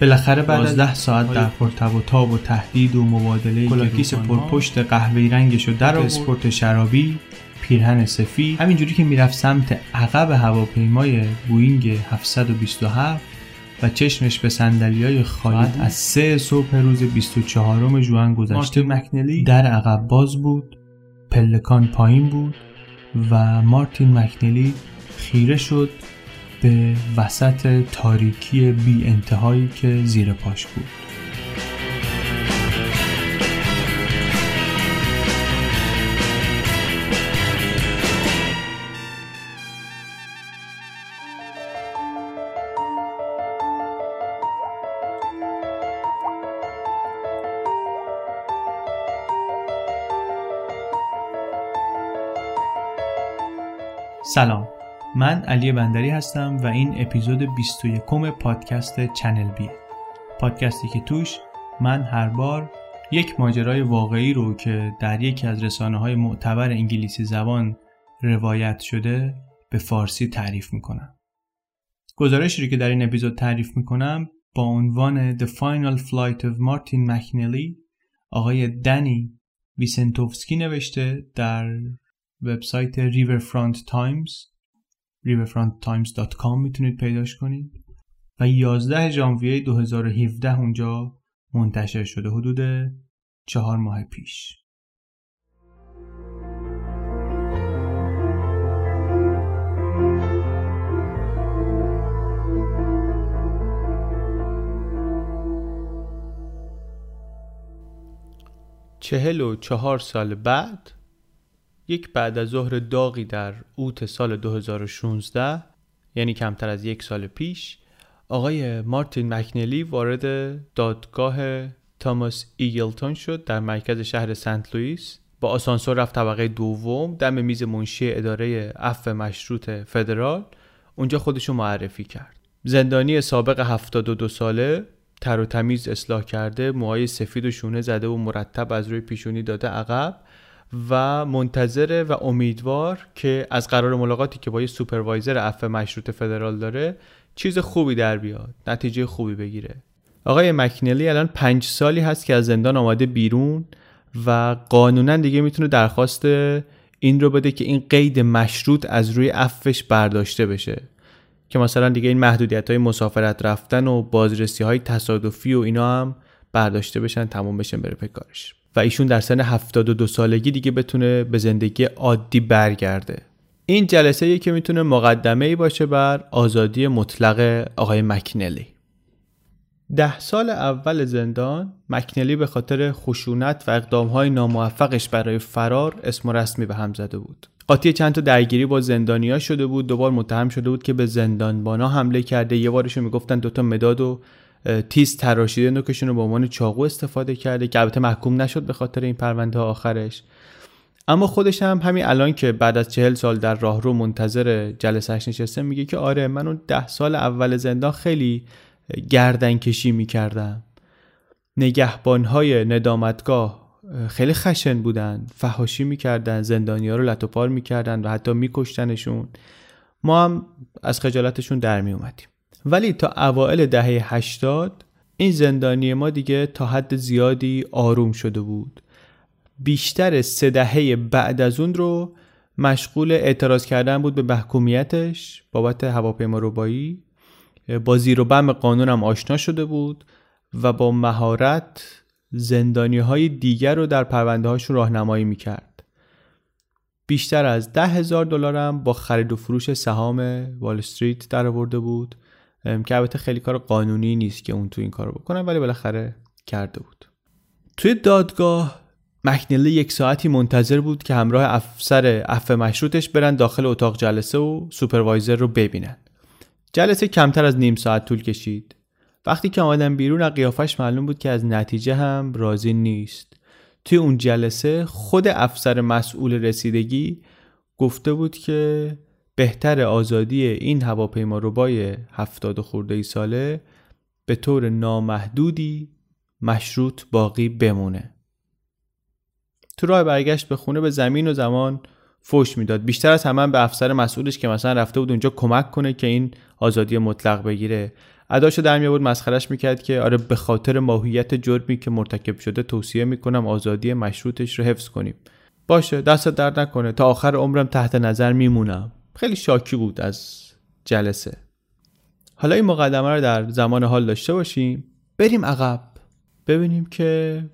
بالاخره بعد از ده ساعت در پرتب و تاب و تهدید و مبادله کلاگیس پرپشت قهوه‌ای رنگش و کت اسپورت شرابی پیرهن سفید. همینجوری که می‌رفت سمت عقب هواپیمای بوینگ 727 و چشمش به صندلی های خالی از سه صبح روز 24 ژوئن گذشته مکنلی. در عقب باز بود پلکان پایین بود و مارتین مکنلی خیره شد به وسط تاریکی بی انتهایی که زیر پاش بود. من علی بندری هستم و این اپیزود 21 پادکست چنل بیه پادکستی که توش من هر بار یک ماجرای واقعی رو که در یکی از رسانه های معتبر انگلیسی زبان روایت شده به فارسی تعریف می‌کنم. گزارشی که در این اپیزود تعریف می‌کنم با عنوان The Final Flight of Martin McNally آقای دنی ویسنتوفسکی نوشته در وبسایت ریورفرانت تایمز riverfronttimes.com می‌تونید پیداش کنید. و 11 ژانویه 2017 اونجا منتشر شده حدود چهار ماه پیش. چهل و چهار سال بعد یک بعد از ظهر داغی در اوت سال 2016 یعنی کمتر از یک سال پیش آقای مارتین مکنلی وارد دادگاه تاماس ایگلتون شد در مرکز شهر سنت لوئیس. با آسانسور رفت طبقه دوم دم میز منشی اداره عفو مشروط فدرال. اونجا خودشو معرفی کرد. زندانی سابق 72 ساله تر و تمیز اصلاح کرده موهای سفید و شونه زده و مرتب از روی پیشونی داده عقب. و منتظره و امیدوار که از قرار ملاقاتی که با یه سوپروایزر عفو مشروط فدرال داره چیز خوبی در بیاد نتیجه خوبی بگیره. آقای مکنلی الان پنج سالی هست که از زندان آماده بیرون و قانونا دیگه می‌تونه درخواست این رو بده که این قید مشروط از روی عفوش برداشته بشه. که مثلا دیگه این محدودیت های مسافرت رفتن و بازرسی های تصادفی و اینا هم برداشته بشن تمام بشن بره پکارش و ایشون در سن 72 سالگی دیگه بتونه به زندگی عادی برگرده. این جلسه ای که می‌تونه مقدمه ای باشه بر آزادی مطلق آقای مکنلی. ده سال اول زندان مکنلی به خاطر خشونت و اقدامهای ناموفقش برای فرار اسم و رسمی به هم زده بود. قاطی چند تا درگیری با زندانیا شده بود دوبار متهم شده بود که به زندانبانا حمله کرده. یه بارشون می‌گفتن دوتا مداد و تیز تراشیده نوکشون رو به عنوان چاقو استفاده کرده که البته محکوم نشد به خاطر این پرونده آخرش. اما خودش هم همین الان که بعد از چهل سال در راهرو منتظر جلسهش نشسته میگه که آره من اون ده سال اول زندان خیلی گردن کشی می‌کردم. نگهبانهای ندامتگاه خیلی خشن بودن فهاشی می‌کردن زندانی ها رو لطوپار می‌کردن و حتی میکشتنشون. ما هم از خجالتشون در میومدیم ولی تا اوائل دهه 80 این زندانی ما دیگه تا حد زیادی آروم شده بود. بیشتر سه دهه بعد از اون رو مشغول اعتراض کردن بود به محکومیتش بابت هواپیما ربایی. با زیر و بم قانون هم آشنا شده بود و با مهارت زندانی های دیگر رو در پرونده هاشون راهنمایی می‌کرد. بیشتر از ده هزار دلار هم با خرید و فروش سهام وال استریت در آورده بود. که البته خیلی کار قانونی نیست که اون تو این کارو بکنه ولی بالاخره کرده بود. توی دادگاه مکنلی یک ساعتی منتظر بود که همراه افسر عفو مشروطش برن داخل اتاق جلسه و سوپروایزر رو ببینن. جلسه کمتر از نیم ساعت طول کشید. وقتی که آمدن بیرون از قیافش معلوم بود که از نتیجه هم راضی نیست. توی اون جلسه خود افسر مسئول رسیدگی گفته بود که بهتر آزادی این هواپیما ربای هفتاد خورده ای ساله به طور نامحدودی مشروط باقی بمونه. تو راه برگشت به خونه به زمین و زمان فوش می‌داد. بیشتر از همه به افسر مسئولش که مثلا رفته بود اونجا کمک کنه که این آزادی مطلق بگیره. اداشو در میآورد مسخرش می‌کرد که آره به خاطر ماهیت جرمی که مرتکب شده توصیه می‌کنم آزادی مشروطش رو حفظ کنیم. باشه دست درد نکنه. تا آخر عمرم تحت نظر میمونم. خیلی شاکی بود از جلسه. حالا این مقدمه رو در زمان حال داشته باشیم. بریم عقب. ببینیم که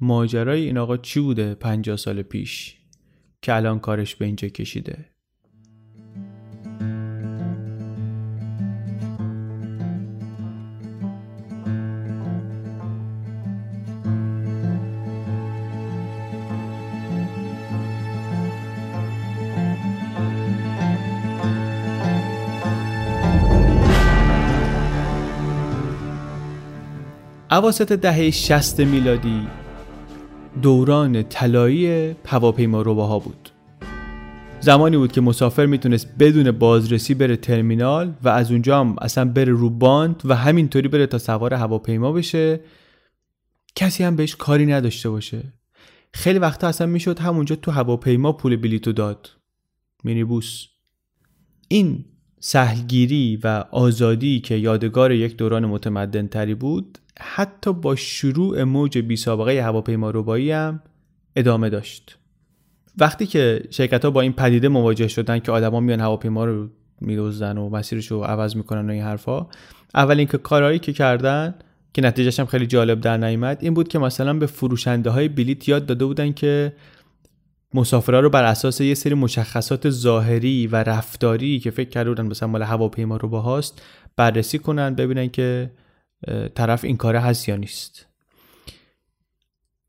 ماجرای این آقا چی بوده 50 سال پیش که الان کارش به اینجا کشیده. اواسط دهه 60 میلادی دوران طلایی هواپیما روباها بود. زمانی بود که مسافر می‌تونست بدون بازرسی بره ترمینال و از اونجا هم اصلا بره رو باند و همینطوری بره تا سوار هواپیما بشه. کسی هم بهش کاری نداشته باشه. خیلی وقتا اصلا می‌شد همونجا تو هواپیما پول بلیتو داد. مینیبوس. این سهلگیری و آزادی که یادگار یک دوران متمدن تری بود حتی با شروع موج بی سابقه هواپیما روبایی هم ادامه داشت. وقتی که شرکت ها با این پدیده مواجه شدن که آدما میان هواپیما رو میدوزن و مسیرش رو عوض می‌کنن و این حرفا اول اینکه کارهایی که کردن که نتیجهش هم خیلی جالب در نیامد این بود که مثلا به فروشنده های بلیت یاد داده بودن که مسافرها رو بر اساس یه سری مشخصات ظاهری و رفتاری که فکر کرده بودن مثلا مال هواپیما رو باهاست بررسی کنن ببینن که طرف این کاره هست یا نیست.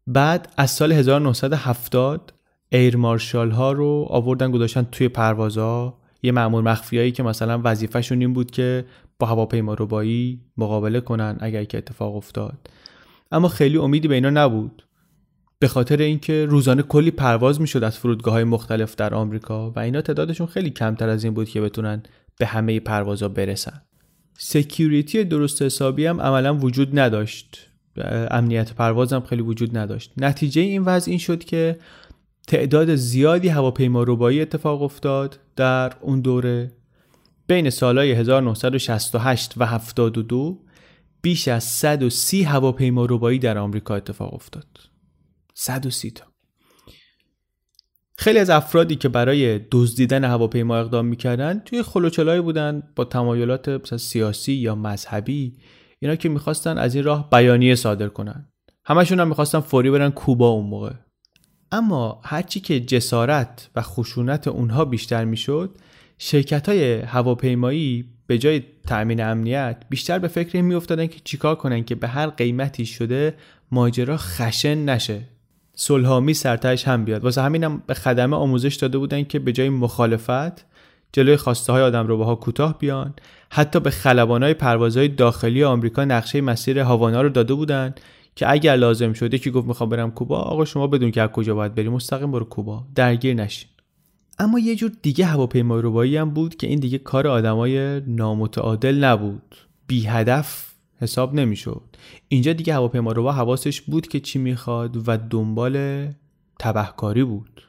بعد از سال 1970 ایر مارشال ها رو آوردن گذاشتن توی پروازها یه مأمور مخفیایی که مثلا وظیفهشون این بود که با هواپیما ربایی مقابله کنن اگر که اتفاق افتاد. اما خیلی امیدی به اینا نبود. به خاطر اینکه روزانه کلی پرواز می‌شد از فرودگاه های مختلف در آمریکا و اینا تعدادشون خیلی کمتر از این بود که بتونن به همه پروازها برسن. سکیوریتی درست حسابی هم عملا وجود نداشت. امنیت پرواز هم خیلی وجود نداشت. نتیجه این وضع این شد که تعداد زیادی هواپیما ربایی اتفاق افتاد در اون دوره. بین سالهای 1968 و 72 بیش از 130 هواپیما ربایی در آمریکا اتفاق افتاد. 130 تا. خیلی از افرادی که برای دزدیدن هواپیما اقدام می‌کردن توی خلوچلایی بودن با تمایلات سیاسی یا مذهبی اینا که می‌خواستن از این راه بیانیه صادر کنن. همشون هم می‌خواستن فوری برن کوبا اون موقع. اما هرچی که جسارت و خشونت اونها بیشتر می‌شد شرکت های هواپیمایی به جای تأمین امنیت بیشتر به فکر این میافتادن که چیکار کنن که به هر قیمتی شده ماجرا خشن نشه. صلحآمیز سرتش هم بیاد. واسه همینم به خدمه آموزش داده بودن که به جای مخالفت جلوی خواسته های آدم رو کوتاه بیان. حتی به های پروازهای داخلی آمریکا نقشه مسیر هاوانا رو داده بودن که اگر لازم شده که گفت می‌خوام برم کوبا آقا شما بدون که از کجا باید بریم مستقیم برو کوبا. درگیر نشین. اما یه جور دیگه هواپیما روبایی هم بود که این دیگه کار آدمای نامتعادل نبود. بی هدف حساب نمی‌شد. اینجا دیگه هواپیما رو حواسش بود که چی می‌خواد و دنبال تبهکاری بود.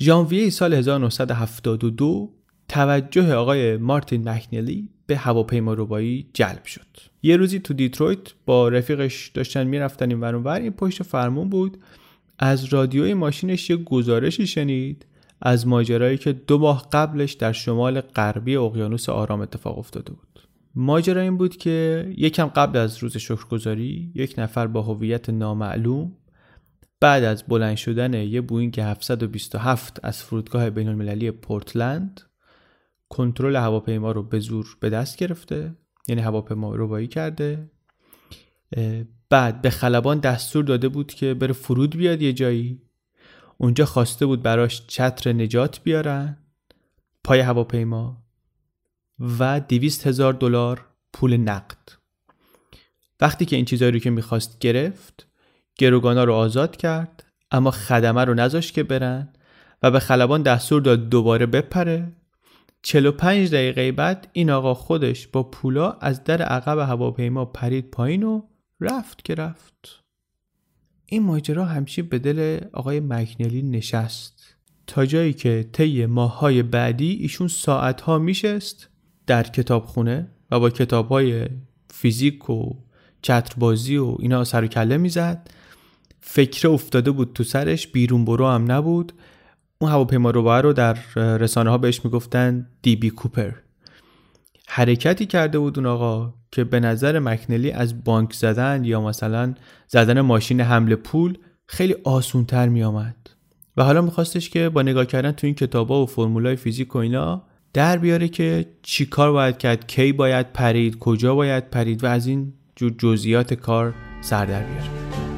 ژانویه سال 1972 توجه آقای مارتین مکنلی به هواپیما ربایی جلب شد. یه روزی تو دیترویت با رفیقش داشتن می‌رفتن این ور این پشت فرمون بود. از رادیوی ماشینش یه گزارشی شنید از ماجرایی که دو ماه قبلش در شمال غربی اقیانوس آرام اتفاق افتاده بود. ماجرا این بود که یکم قبل از روز شکرگزاری یک نفر با هویت نامعلوم بعد از بلند شدن یه بوینگ 727 از فرودگاه بین المللی پورتلند کنترل هواپیما رو به زور به دست گرفته یعنی هواپیما رو کرده. بعد به خلبان دستور داده بود که بره فرود بیاد یه جایی. اونجا خواسته بود براش چتر نجات بیارن. پای هواپیما و دویست هزار دلار پول نقد. وقتی که این چیزایی رو که می‌خواست گرفت گروگانا رو آزاد کرد اما خدمه رو نذاشت که برن و به خلبان دستور داد دوباره بپره. 45 دقیقه بعد این آقا خودش با پولا از در عقب هواپیما پرید پایین و رفت که رفت. این ماجرا همچین به دل آقای مکنلی نشست. تا جایی که طی ماههای بعدی ایشون ساعتها میشست در کتابخونه و با کتاب های فیزیک و چتربازی و اینا سر و کله می‌زد. فکر افتاده بود تو سرش بیرون برو هم نبود. اون هواپیما رو رو در رسانه ها بهش می‌گفتن دی بی کوپر. حرکتی کرده بود اون آقا که به نظر مکنلی از بانک زدن یا مثلا زدن ماشین حمل پول خیلی آسون تر می آمد و حالا میخواستش که با نگاه کردن تو این کتابا و فرمولای فیزیک و اینا در بیاره که چی کار باید کرد کی باید پرید کجا باید پرید و از این جزئیات کار سر در بیاره.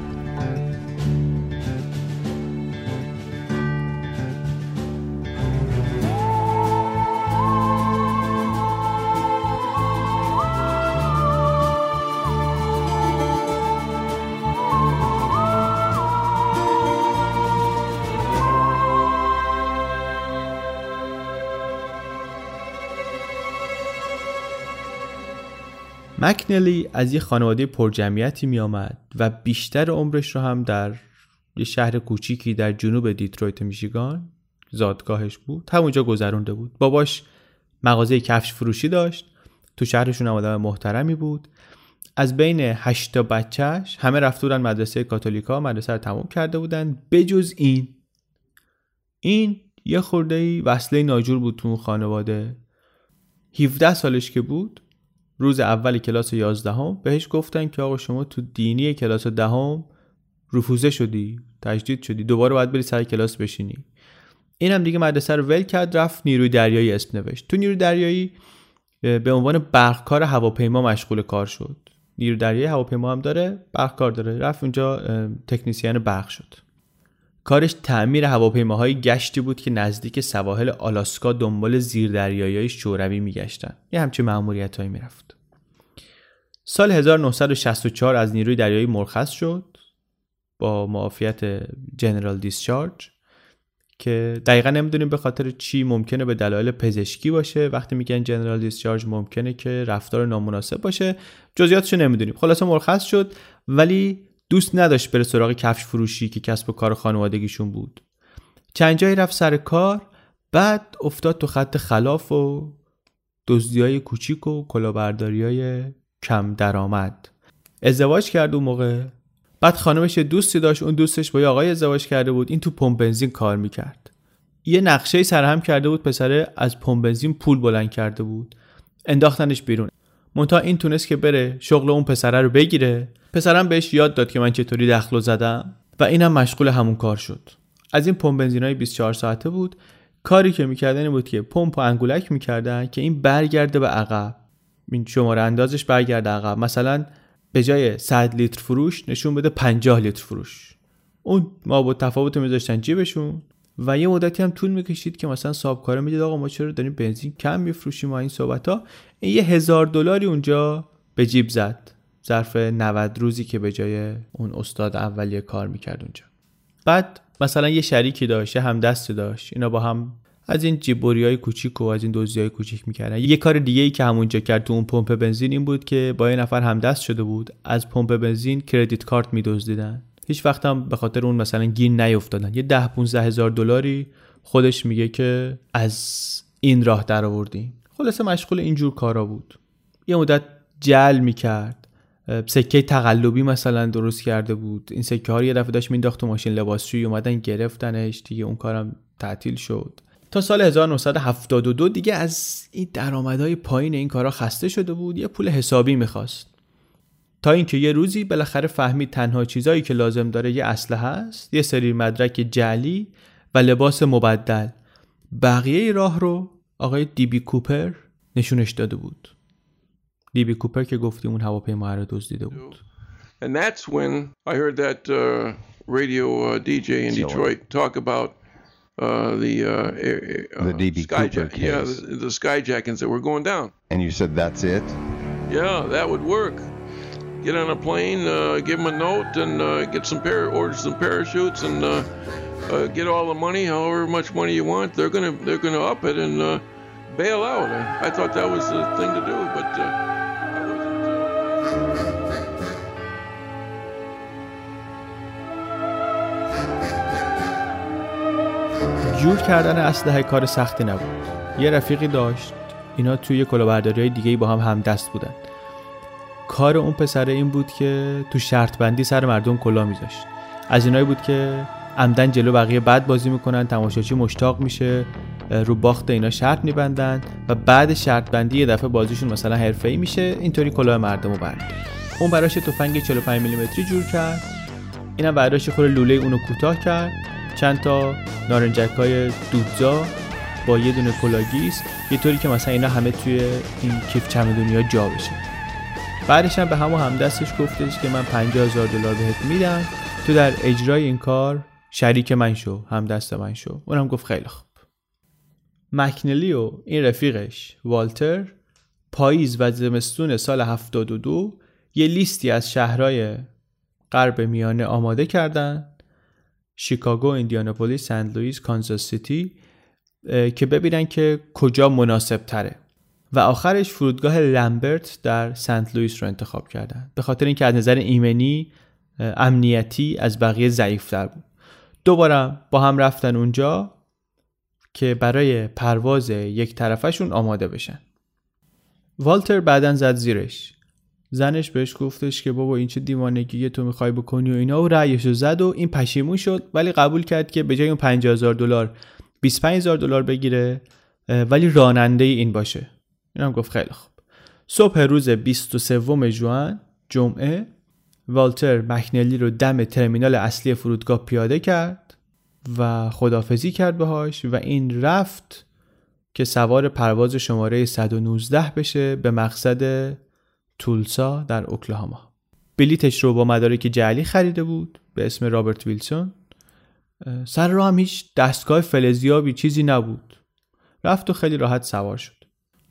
مکنلی از یه خانواده پرجمعیتی می آمد و بیشتر عمرش رو هم در یه شهر کوچیکی در جنوب دیترویت میشیگان زادگاهش بود. همونجا گذرونده بود. باباش مغازه کفش فروشی داشت. تو شهرشون هم آدم محترمی بود. از بین هشتا بچهش همه رفته بودن مدرسه کاتولیکا مدرسه رو تموم کرده بودن. بجز این. این یه خورده ای وصله ناجور بود تو خانواده. 17 سالش که بود روز اول کلاس 11 هم بهش گفتن که آقا شما تو دینی کلاس دهم رفوزه شدی تجدید شدی دوباره باید بری سر کلاس بشینی. اینم دیگه مدرسه رو ول کرد رفت نیروی دریایی اسم نوشت. تو نیروی دریایی به عنوان برقکار هواپیما مشغول کار شد. نیروی دریایی هواپیما هم داره برقکار داره. رفت اونجا تکنیسیان برق شد. کارش تعمیر هواپیماهای گشتی بود که نزدیک سواحل آلاسکا دنبال زیردریایی شوروی میگشتن. یه همچین هایی می‌رفت. سال 1964 از نیروی دریایی مرخص شد با معافیت جنرال دیسچارج که دقیقا نمی‌دونیم به خاطر چی ممکنه به دلایل پزشکی باشه. وقتی میگن جنرال دیسچارج ممکنه که رفتار نامناسب باشه. جزئیاتشو نمی‌دونیم. خلاصه مرخص شد ولی دوست نداشت بره سراغ کفش فروشی که کسب و کار خانوادگیشون بود. چند جایی رفت سر کار بعد افتاد تو خط خلاف و دزدی های کوچیک و کلاهبرداری های کم درآمد. ازدواج کرد اون موقع. بعد خانمش دوستی داشت اون دوستش با یه آقای ازدواج کرده بود این تو پمپ بنزین کار می‌کرد. یه نقشه سرهم کرده بود پسره از پمپ بنزین پول بلند کرده بود. انداختنش بیرون. منتها این تونست که بره شغل اون پسره رو بگیره. پسرم بهش یاد داد که من چطوری دخلو زدم و اینم مشغول همون کار شد. از این پمپ بنزینای 24 ساعته بود. کاری که می‌کردن بود که پمپ و انگولک می‌کردن که این برگرده به عقب. این شماره اندازش برگرده عقب. مثلا به جای 100 لیتر فروش نشون بده 50 لیتر فروش. اون ما با تفاوت میذاشتن جیبشون و یه مدتی هم طول می‌کشید که مثلا صاحب کاره می‌دید آقا ما چرا داریم بنزین کم میفروشیم و این صحبت ها این یه هزار دلاری اونجا به جیب زد. ظرف 90 روزی که به جای اون استاد اولیه کار می‌کرد اونجا. بعد مثلا یه شریکی داشت هم دست داشت اینا با هم از این جیبوری های کوچیک و از این دوزی های کوچیک می‌کردن. یه کار دیگه ای که همونجا کرد تو اون پمپ بنزین این بود که با یه نفر هم دست شده بود از پمپ بنزین کردیت کارت میدزدیدن. هیچ وقت هم به خاطر اون مثلا گیر نیافتادن. یه ده 15 هزار دلاری خودش میگه که از این راه در آوردیم خلاصه مشغول اینجور کارا بود. یه مدت جل می‌کرد. سکه تقلبی مثلا درست کرده بود. این سکه ها رو یه دفعه داشت مینداخت تو ماشین لباسشویی اومدن گرفتنش. دیگه اون کارم تعطیل شد. تا سال 1972 دیگه از این درآمدهای پایین این کارا خسته شده بود. یه پول حسابی می‌خواست. تا اینکه یه روزی بالاخره فهمید تنها چیزایی که لازم داره یه اسلحه هست یه سری مدرک جلی و لباس مبدل. بقیه راه رو آقای دیبی کوپر نشونش داده بود. دیبی کوپر که گفتیم اون هواپیما رو دزدیده بود And that's when I heard that uh, radio uh, DJ in Detroit talk about uh, the uh, uh, the DB Cooper case. Yeah, the, the skyjackings that were going down. And you said that's it? Yeah, that would work. Get on a plane, uh, give them a note, and uh, get some par- order some parachutes, and uh, uh, get all the money, however much money you want. They're gonna they're gonna up it and uh, bail out. I, I thought that was the thing to do, but. Uh, جور کردن اسلحه کار سختی نبود. یه رفیقی داشت. اینا توی کلاهبرداری های دیگه با هم همدست بودن. کار اون پسره این بود که تو شرط بندی سر مردم کلا میذاشت. از اینایی بود که عمدن جلو بقیه بد بازی می‌کنن تماشاچی مشتاق میشه رو باخت اینا شرط میبندن و بعد شرط بندی یه دفعه بازیشون مثلا حرفه‌ای میشه اینطوری کلاه مردم رو برد اون براش تفنگ 45 میلیمتری جور کرد. اینم براش خور لوله اونو کوتاه کرد. چند تا نارنجک های دودزا با یه دونه کلاگیس یه طوری که مثلا اینا همه توی این کیف چمدونی ها جا بشه. بعدش هم به همون همدستش گفتش که من 50 هزار دلار بهت میدم. تو در اجرای این کار شریک من شو همدست من شو. اونم گفت خیلی خوب. مکنلی و این رفیقش والتر پاییز و زمستون سال 72 یه لیستی از شهرهای غرب میانه آماده کردن. شیکاگو، ایندیاناپولیس، سنت لوئیس، کانزاس سیتی که ببینن که کجا مناسب تره و آخرش فرودگاه لمبرت در سنت لوئیس رو انتخاب کردن. به خاطر اینکه از نظر ایمنی امنیتی از بقیه ضعیفتر بود. دوباره با هم رفتن اونجا که برای پرواز یک طرفشون آماده بشن. والتر بعدا زد زیرش. زنش بهش گفتش که بابا این چه دیوانگی تو می‌خوای بکنی و اینا و رأیشو زد و این پشیمون شد ولی قبول کرد که به جای اون 50000 دلار 25000 دلار بگیره ولی راننده این باشه. اینم گفت خیلی خوب. صبح روز 23 ژوئن جمعه والتر مکنلی رو دم ترمینال اصلی فرودگاه پیاده کرد و خدافزی کرد باهاش و این رفت که سوار پرواز شماره 119 بشه به مقصد تولسا در اوکلاهاما. بلیتش رو با مدارک جعلی خریده بود به اسم رابرت ویلسون. سر راه هم هیچ دستگاه فلزیابی چیزی نبود. رفت و خیلی راحت سوار شد.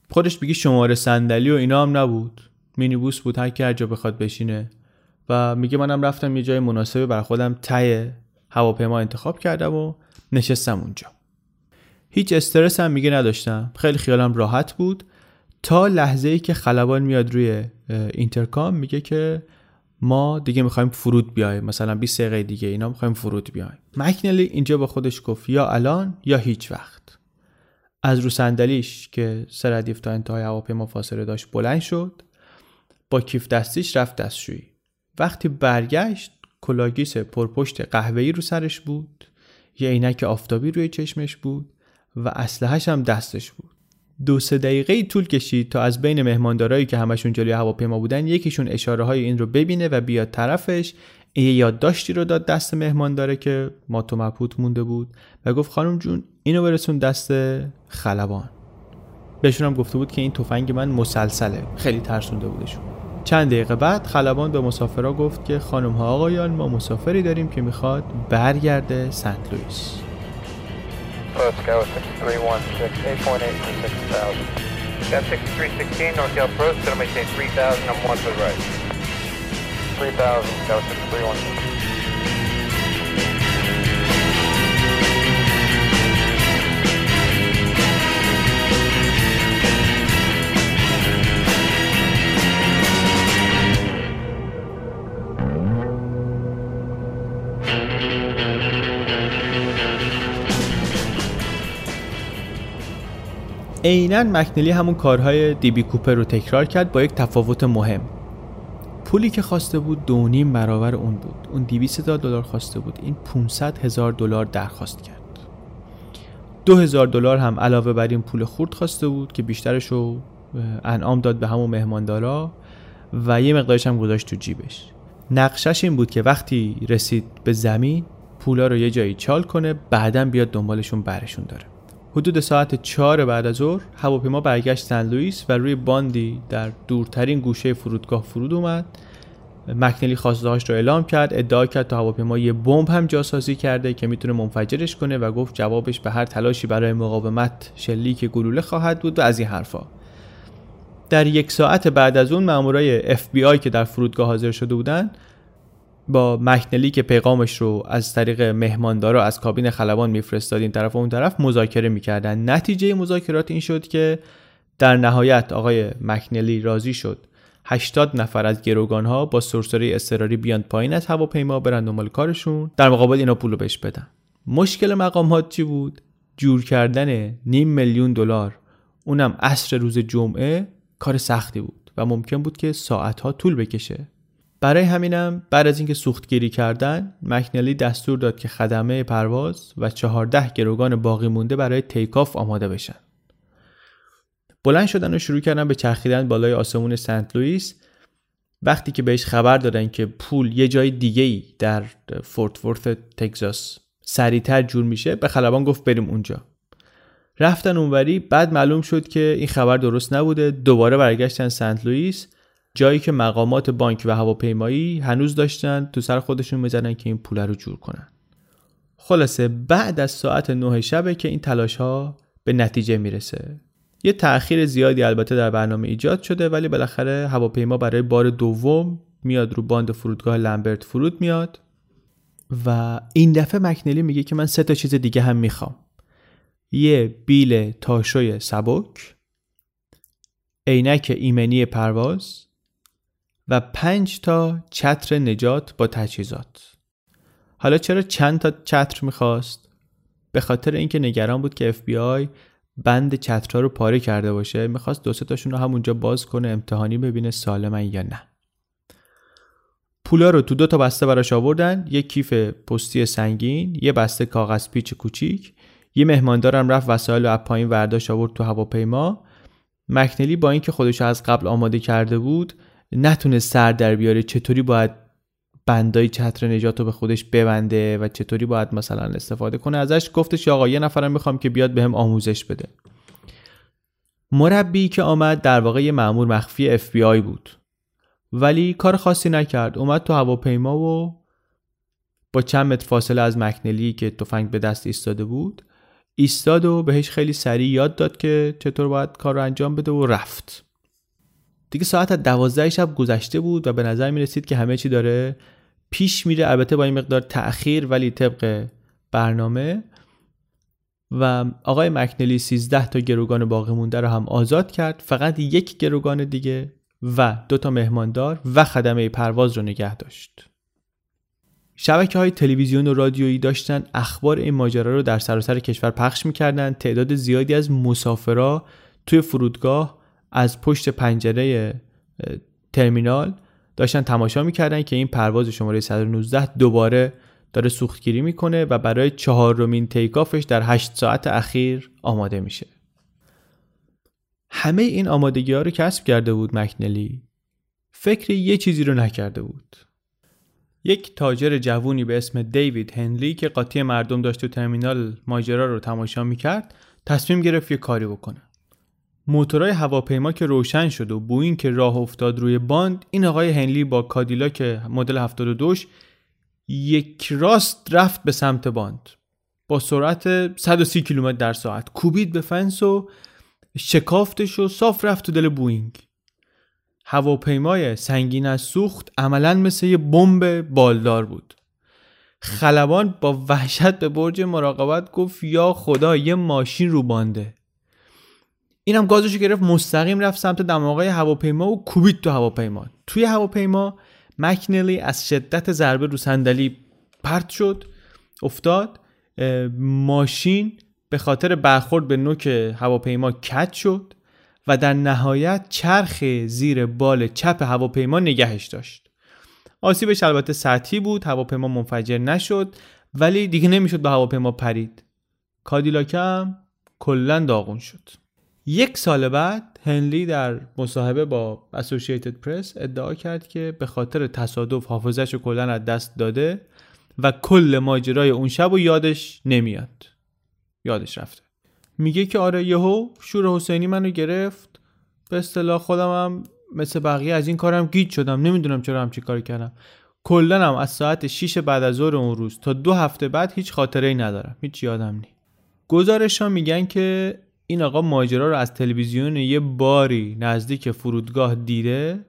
خودش بگی شماره صندلی و اینا هم نبود. مینیبوس بود هر کی جا بخواد بشینه. و میگه منم رفتم یه جای مناسبه بر خودم هواپیما انتخاب کردم و نشستم اونجا. هیچ استرس هم میگه نداشتم. خیلی خیالم راحت بود. تا لحظه ای که خلبان میاد روی اینترکام میگه که ما دیگه می‌خوایم فرود بیایم. مثلا 20 دقیقه دیگه اینا می‌خوایم فرود بیایم. مکنلی اینجا با خودش گفت یا الان یا هیچ وقت. از رو صندلیش که سر ردیف تا انتهای هواپیما فاصله داشت بلند شد با کیف دستیش رفت دستشویی. وقتی برگشت کلاگیس پرپشت قهوه‌ای رو سرش بود یه عینک آفتابی روی چشمش بود و اسلحه‌ش هم دستش بود. دو سه دقیقه طول کشید تا از بین مهماندارایی که همشون جلوی هواپیما بودن یکیشون اشاره های این رو ببینه و بیاد طرفش. یه یادداشتی رو داد دست مهمانداره که مات و مبهوت مونده بود و گفت خانم جون اینو برسون دست خلبان. بهشون هم گفته بود که این تفنگ من مسلسله. خیلی ترسونده بودشون. چند دقیقه بعد خلبان به مسافرها گفت که خانم ها آقایان ما مسافری داریم که می‌خواد برگرده سنت لوئیس. approach tower 6316, 8.8 for 6,000. Got 6316, Northgale approach, gonna maintain 3,000, I'm one to the right. 3,000, tower 6316. عینا مکنلی همون کارهای دیبی کوپر رو تکرار کرد با یک تفاوت مهم. پولی که خواسته بود دو نیم برابر اون بود. اون 200 هزار دلار خواسته بود. این 500 هزار دلار درخواست کرد. دو هزار دلار هم علاوه بر این پول خورد خواسته بود که بیشترش رو انعام داد به همون مهماندارا و یه مقدارش هم گذاشت تو جیبش. نقشش این بود که وقتی رسید به زمین پولا رو یه جایی چال کنه بعدا بیاد دنبالشون برشون داره. حدود ساعت چهار بعد از ظهر هواپیما برگشت سن لوئیس و روی باندی در دورترین گوشه فرودگاه فرود اومد. مکنلی خواستهاش رو اعلام کرد ادعا کرد تا هواپیما یه بمب هم جاسازی کرده که می‌تونه منفجرش کنه و گفت جوابش به هر تلاشی برای مقاومت شلیک گلوله خواهد بود و از این حرفا. در یک ساعت بعد از اون مامورای FBI که در فرودگاه حاضر شده بودند با مکنلی که پیغامش رو از طریق مهماندارا از کابین خلبان میفرستاد این طرف و اون طرف مذاکره می‌کردن. نتیجه مذاکرات این شد که در نهایت آقای مکنلی راضی شد. 80 نفر از گروگان ها با سرسره اضطراری بیان پایین از هواپیما برن دنبال کارشون. در مقابل اینا پولو بهش بدن. مشکل مقامات چی بود؟ جور کردن نیم میلیون دلار. اونم عصر روز جمعه کار سختی بود و ممکن بود که ساعتها طول بکشه. برای همینم بعد از اینکه سوختگیری کردن مکنلی دستور داد که خدمه پرواز و چهارده گروگان باقی مونده برای تیکاف آماده بشن. بلند شدن و شروع کردن به چرخیدن بالای آسمون سنت لوئیس وقتی که بهش خبر دادن که پول یه جای دیگه ای در فورت ورث تگزاس سریعتر جور میشه به خلبان گفت بریم اونجا. رفتن اونوری بعد معلوم شد که این خبر درست نبوده دوباره برگشتن سنت لوئیس. جایی که مقامات بانک و هواپیمایی هنوز داشتن تو سر خودشون می‌زنن که این پول رو جور کنن. خلاصه بعد از ساعت نه شبه که این تلاش ها به نتیجه می‌رسه. یه تأخیر زیادی البته در برنامه ایجاد شده ولی بالاخره هواپیما برای بار دوم میاد رو باند فرودگاه لمبرت فرود میاد و این دفعه مکنلی میگه که من سه تا چیز دیگه هم می‌خوام. یه بیل تاشوی سبک عینک ایمنی پرواز و پنج تا چتر نجات با تجهیزات. حالا چرا چند تا چتر می‌خواست؟ به خاطر اینکه نگران بود که FBI بند چترها رو پاره کرده باشه می‌خواست دو تاشون رو همونجا باز کنه امتحانی ببینه سالمن یا نه. پولا رو تو دو تا بسته براش آوردن یه کیف پستی سنگین یه بسته کاغذ پیچ کوچیک یه مهماندارم رفت وسایل رو از پایین ورداش آورد تو هواپیما. مکنلی با اینکه خودش از قبل آماده کرده بود نتونه سر در بیاره چطوری باید بندای چتر نجات رو به خودش ببنده و چطوری باید مثلا استفاده کنه. ازش گفتش آقا یه نفرم می‌خوام که بیاد بهم به آموزش بده. مربی که آمد در واقع یه مأمور مخفی FBI بود. ولی کار خاصی نکرد. اومد تو هواپیما و با چند متر فاصله از مکنلی که تفنگ به دست ایستاده بود ایستاد و بهش خیلی سریع یاد داد که چطور باید کار رو انجام بده و رفت. دیگه ساعت از دوازده شب گذشته بود و به نظر می رسید که همه چی داره پیش میره. البته با این مقدار تأخیر ولی طبق برنامه. و آقای مکنلی 13 تا گروگان باقی مونده رو هم آزاد کرد. فقط یک گروگان دیگه و دو تا مهماندار و خدمه پرواز رو نگه داشت. شبکه های تلویزیون و رادیویی داشتن اخبار این ماجرا رو در سراسر کشور پخش می‌کردن. تعداد زیادی از مسافرا توی فرودگاه از پشت پنجره ترمینال داشتن تماشا می‌کردن که این پرواز شماره 119 دوباره داره سوختگیری می‌کنه و برای چهارمین تیکافش در 8 ساعت اخیر آماده میشه. همه این آمادگی ها رو کسب کرده بود مکنلی. فکر یه چیزی رو نکرده بود. یک تاجر جوونی به اسم دیوید هنلی که قاطی مردم داشت تو ترمینال ماجرا رو تماشا می‌کرد تصمیم گرفت یه کاری بکنه. موتورای هواپیما که روشن شد و بوینگ که راه افتاد روی باند این آقای هنلی با کادیلاک مدل 72 یک راست رفت به سمت باند. با سرعت 130 کیلومتر در ساعت. کوبید به فنس و شکافتش و صاف رفت تو دل بوینگ هواپیمای سنگین از سوخت عملا مثل یه بمب بالدار بود. خلبان با وحشت به برج مراقبت گفت یا خدا یه ماشین رو بانده. اینم گازشو گرفت مستقیم رفت سمت دماغای هواپیما و کوبید تو هواپیما. توی هواپیما مکنلی از شدت ضربه رو صندلی پرت شد افتاد ماشین به خاطر برخورد به نوک هواپیما کج شد و در نهایت چرخ زیر بال چپ هواپیما نگهش داشت. آسیبش البته سطحی بود هواپیما منفجر نشد ولی دیگه نمی‌شد به هواپیما پرید. کادیلاکم کلا داغون شد. یک سال بعد هنلی در مصاحبه با اسوسییتد پرس ادعا کرد که به خاطر تصادف حافظش کلا از دست داده و کل ماجرای اون شب و یادش نمیاد. یادش رفته. میگه که آره یهو شور حسینی منو گرفت. به اصطلاح خودم هم مثل بقیه از این کارم گیج شدم. نمی‌دونم چرا همچی کاری کردم. کلا هم از ساعت 6 بعد از ظهر اون روز تا دو هفته بعد هیچ خاطره ای ندارم. هیچ یادم نی گزارش ها میگن که این آقا ماجرا رو از تلویزیون یه باری نزدیک فرودگاه دیده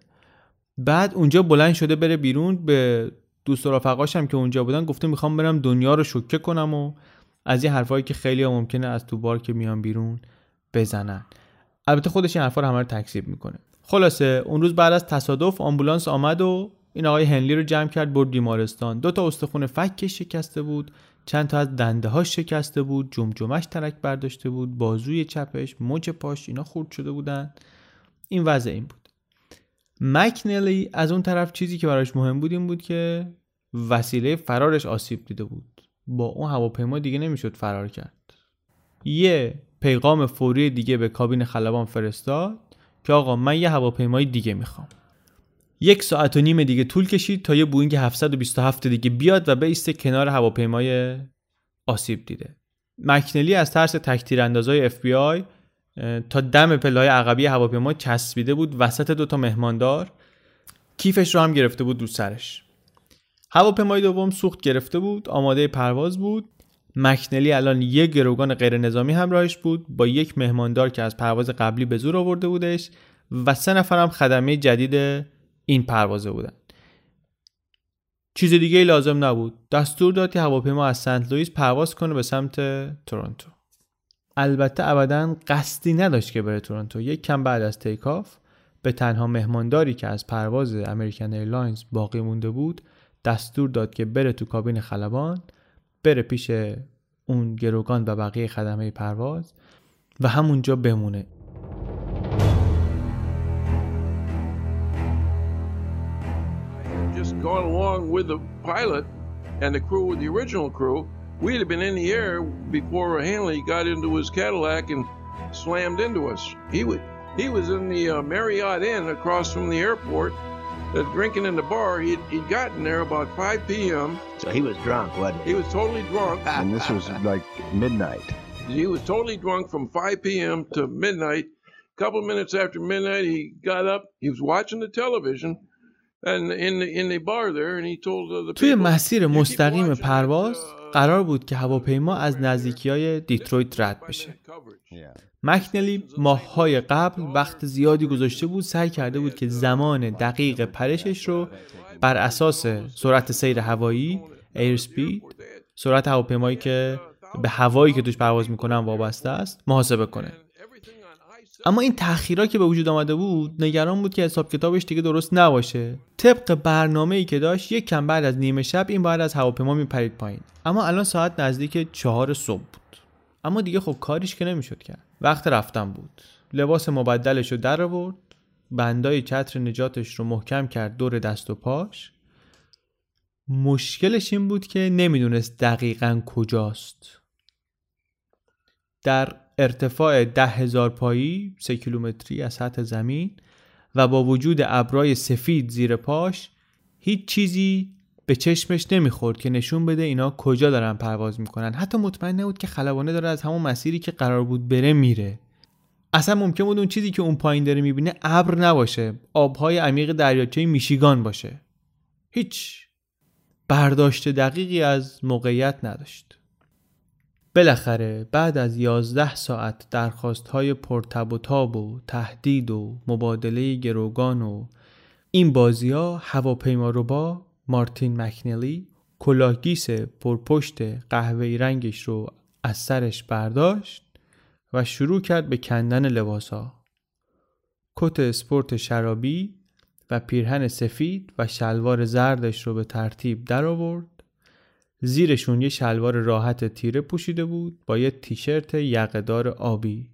بعد اونجا بلند شده بره بیرون به دوست و رفقاش هم که اونجا بودن گفته می‌خوام برم دنیا رو شوکه کنم و از یه حرفایی که خیلی ها ممکنه از تو بار که میان بیرون بزنن. البته خودش این حرفا رو همه رو تکذیب می‌کنه. خلاصه اون روز بعد از تصادف آمبولانس آمد و این آقای هنلی رو جمع کرد برد بیمارستان. دو تا استخون فکش شکسته بود. چند تا از دنده هاش شکسته بود جمجمش ترک برداشته بود بازوی چپش مچ پاش اینا خورد شده بودن. این وضع این بود. مکنلی از اون طرف چیزی که براش مهم بود این بود که وسیله فرارش آسیب دیده بود. با اون هواپیما دیگه نمی‌شد فرار کرد. یه پیغام فوری دیگه به کابین خلبان فرستاد که آقا من یه هواپیمای دیگه می‌خوام. یک ساعت و نیم دیگه طول کشید تا یه بوینگ 727 دیگه بیاد و بیسته کنار هواپیمای آسیب دیده. مکنلی از ترس تک‌تیراندازای اف بی آی تا دم پله‌های عقبی هواپیما چسبیده بود وسط دوتا مهماندار. کیفش رو هم گرفته بود رو سرش. هواپیمای دوم سوخت گرفته بود آماده پرواز بود. مکنلی الان یک گروگان غیر نظامی همراهش بود با یک مهماندار که از پرواز قبلی به زور آورده بودش و سه نفر هم خدمه جدید این پروازه بودن. چیز دیگه ای لازم نبود. دستور داد که هواپیما از سنت لوئیس پرواز کنه به سمت تورنتو. البته ابدا قصدی نداشت که بره تورنتو. یک کم بعد از take off به تنها مهمانداری که از پرواز امریکن ایرلاینز باقی مونده بود دستور داد که بره تو کابین خلبان بره پیش اون گروگان و بقیه خدمه پرواز و همونجا بمونه. Gone along with the pilot and the crew, with the original crew, we'd have been in the air before Hanley got into his Cadillac and slammed into us. He would, he was in the uh, Marriott Inn across from the airport, uh, drinking in the bar. He'd, he'd gotten there about 5 p.m. So he was drunk, wasn't he? He was totally drunk. And this was like midnight. He was totally drunk from 5 p.m. to midnight. A couple minutes after midnight, he got up. He was watching the television. توی people, مسیر "You keep مستقیم پرواز uh, قرار بود که هواپیما از نزدیکی های دیترویت رد بشه. مکنلی ماههای قبل وقت زیادی گذاشته بود سعی کرده بود که زمان دقیق پرشش رو بر اساس سرعت سیر هوایی ایر سپید سرعت هواپیمایی که به هوایی که توش پرواز می‌کنن وابسته است محاسبه کنه. اما این تأخیرا که به وجود آمده بود نگران بود که حساب کتابش دیگه درست نباشه. طبق برنامه ای که داشت یک کم بعد از نیمه شب این باید از هواپیما میپرید پایین. اما الان ساعت نزدیک چهار صبح بود. اما دیگه خب کاریش که نمی‌شد کرد. وقت رفتن بود. لباس مبدلش رو در آورد. بندای چتر نجاتش رو محکم کرد دور دست و پاش. مشکلش این بود که نمی‌دونست دقیقا کجاست. در ارتفاع ده هزار پایی سه کیلومتری از سطح زمین و با وجود ابرای سفید زیر پاش هیچ چیزی به چشمش نمی‌خورد که نشون بده اینا کجا دارن پرواز می‌کنن. حتی مطمئن نبود که خلبانه داره از همون مسیری که قرار بود بره میره. اصلا ممکن بود اون چیزی که اون پایین داره می‌بینه ابر نباشه آبهای عمیق دریاچه میشیگان باشه. هیچ برداشت دقیقی از موقعیت نداشت. بالاخره بعد از 11 ساعت درخواست های پرتب و تاب و تهدید و مبادله گروگان و این بازی ها هواپیما رو با مارتین مکنلی کلاهگیس پرپشت قهوه‌ای رنگش رو از سرش برداشت و شروع کرد به کندن لباس ها. کت اسپورت شرابی و پیرهن سفید و شلوار زردش رو به ترتیب در آورد زیرشون یه شلوار راحت تیره پوشیده بود با یه تیشرت یقهدار آبی.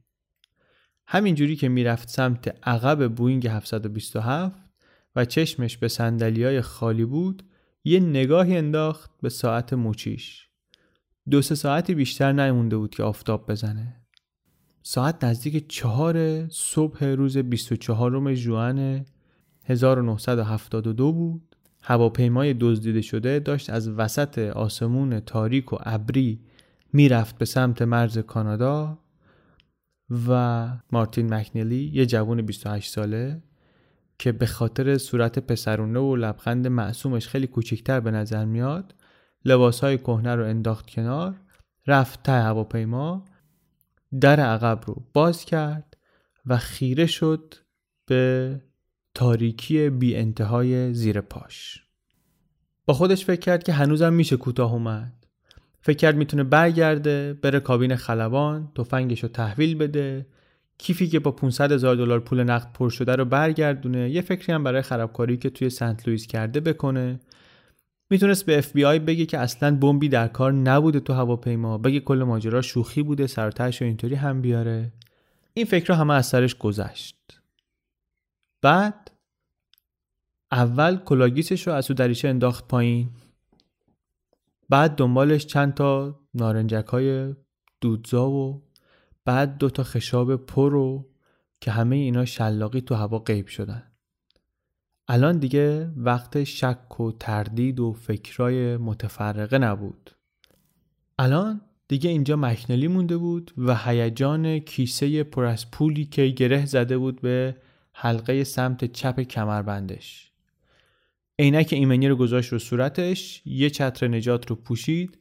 همینجوری که می‌رفت سمت عقب بوینگ 727 و چشمش به های خالی بود یه نگاهی انداخت به ساعت موچیش دو سه ساعتی بیشتر نیمونده بود که آفتاب بزنه. ساعت نزدیک چهار صبح روز 24 ژوئن 1972 بود. هواپیمای دزدیده شده داشت از وسط آسمون تاریک و ابری می‌رفت به سمت مرز کانادا و مارتین مکنلی یه جوان 28 ساله که به خاطر صورت پسرونه و لبخند معصومش خیلی کوچکتر به نظر میاد لباسهای کهنه رو انداخت کنار رفت ته هواپیما در عقب رو باز کرد و خیره شد به تاریکی بی انتهای زیر پاش. با خودش فکر کرد که هنوزم میشه کوتاه اومد. فکر کرد می‌تونه برگرده بره کابین خلبان تفنگش رو تحویل بده. کیفی که با 500 هزار دلار پول نقد پر شده رو برگردونه. یه فکری هم برای خرابکاری که توی سنت لوئیس کرده بکنه. می‌تونست به آی بگه که اصلا بمبی در کار نبوده تو هواپیما. بگه کل ماجرا شوخی بوده سر و تهش و اینطوری هم بیاره. این فکر همه از سرش گذشت. بعد اول کلاگیسش رو از تو دریچه انداخت پایین. بعد دنبالش چند تا نارنجک های دودزا و بعد دو تا خشاب پر و که همه اینا شلاقی تو هوا غیب شدن. الان دیگه وقت شک و تردید و فکرای متفرقه نبود. الان دیگه اینجا مکنلی مونده بود و هیجان کیسه پر از پولی که گره زده بود به حلقه سمت چپ کمربندش. عینک ایمنی رو گذاشت رو صورتش یه چتر نجات رو پوشید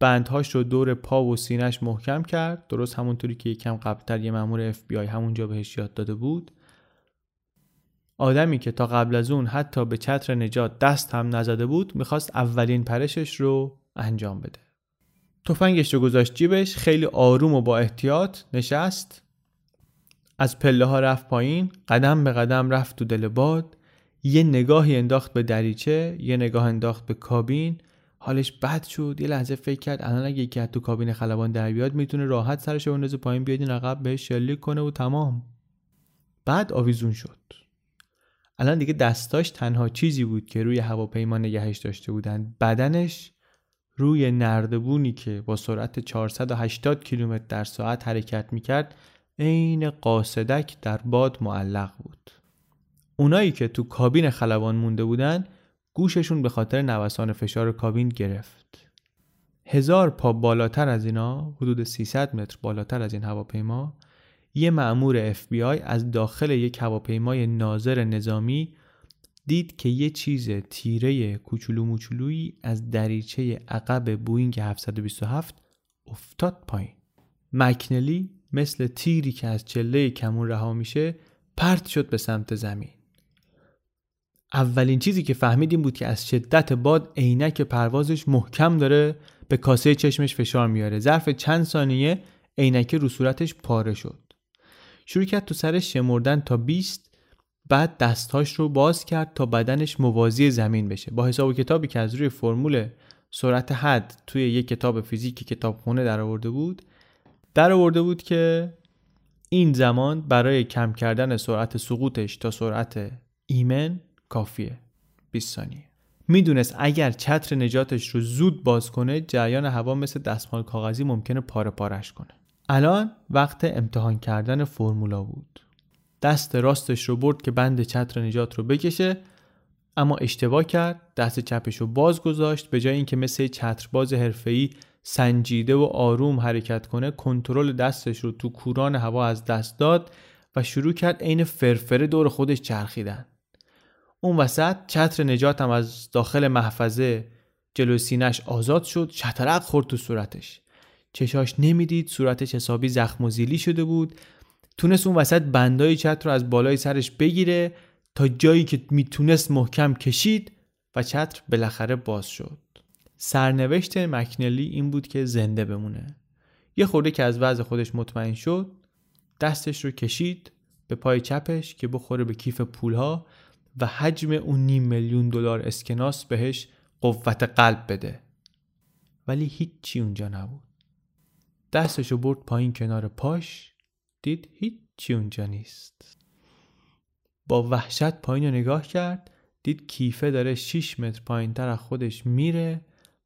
بندهاش رو دور پا و سینش محکم کرد درست همونطوری که یکم قبلتر یه مامور اف بی آی همونجا بهش یاد داده بود. آدمی که تا قبل از اون حتی به چتر نجات دست هم نزده بود می‌خواست اولین پرشش رو انجام بده. تفنگش رو گذاشت جیبش خیلی آروم و با احتیاط نشست. از پله ها رفت پایین قدم به قدم رفت تو دل باد. یه نگاهی انداخت به دریچه یه نگاه انداخت به کابین. حالش بد شد یه لحظه فکر کرد الان اگه یکی تو کابین خلبان در بیاد می‌تونه راحت سرش بندازه پایین بیاد این عقب بهش شلیک کنه و تمام. بعد آویزون شد. الان دیگه دستاش تنها چیزی بود که روی هواپیما نگهش داشته بودن. بدنش روی نردبونی که با سرعت 480 کیلومتر در ساعت حرکت می‌کرد عین قاصدک در باد معلق بود. اونایی که تو کابین خلبان مونده بودن گوششون به خاطر نوسان فشار کابین گرفت. هزار پا بالاتر از اینا حدود 300 متر بالاتر از این هواپیما یه مأمور FBI از داخل یک هواپیمای ناظر نظامی دید که یه چیز تیره کوچولو موچولویی از دریچه عقب بوینگ 727 افتاد پایین. مکنلی مثل تیری که از چله کمون رها میشه پرت شد به سمت زمین. اولین چیزی که فهمیدیم بود که از شدت باد عینک پروازش محکم داره به کاسه چشمش فشار میاره. ظرف چند ثانیه عینک رو صورتش پاره شد. شروع کرد تو سرش شمردن تا 20 بعد دستهاش رو باز کرد تا بدنش موازی زمین بشه. با حساب و کتابی که از روی فرمول سرعت حد توی یک کتاب فیزیکی کتابخونه در آورده بود در آورده بود که این زمان برای کم کردن سرعت سقوطش تا سرعت ایمن کافیه. 20 ثانیه. می‌دونست اگر چتر نجاتش رو زود باز کنه جریان هوا مثل دستمال کاغذی ممکنه پاره پارش کنه. الان وقت امتحان کردن فرمولا بود. دست راستش رو برد که بند چتر نجات رو بکشه اما اشتباه کرد دست چپش رو باز گذاشت به جای اینکه مثل چترباز حرفه‌ای سنجیده و آروم حرکت کنه کنترل دستش رو تو کوران هوا از دست داد و شروع کرد عین فرفره دور خودش چرخیدن. اون وسط چتر نجات هم از داخل محفظه جلو سینش آزاد شد شطرق خورد تو صورتش. چشاش نمی‌دید صورتش حسابی زخم و زیلی شده بود. تونست اون وسط بندای چتر رو از بالای سرش بگیره تا جایی که می‌تونست محکم کشید و چتر بالاخره باز شد. سرنوشت مکنلی این بود که زنده بمونه. یه خورده که از وضع خودش مطمئن شد دستش رو کشید به پای چپش که بخوره به کیف پولها و حجم اون نیم میلیون دلار اسکناس بهش قوت قلب بده. ولی هیچی اونجا نبود. دستشو برد پایین کنار پاش دید هیچی اونجا نیست. با وحشت پایین رو نگاه کرد دید کیفه داره 6 متر پایین تر از خودش میره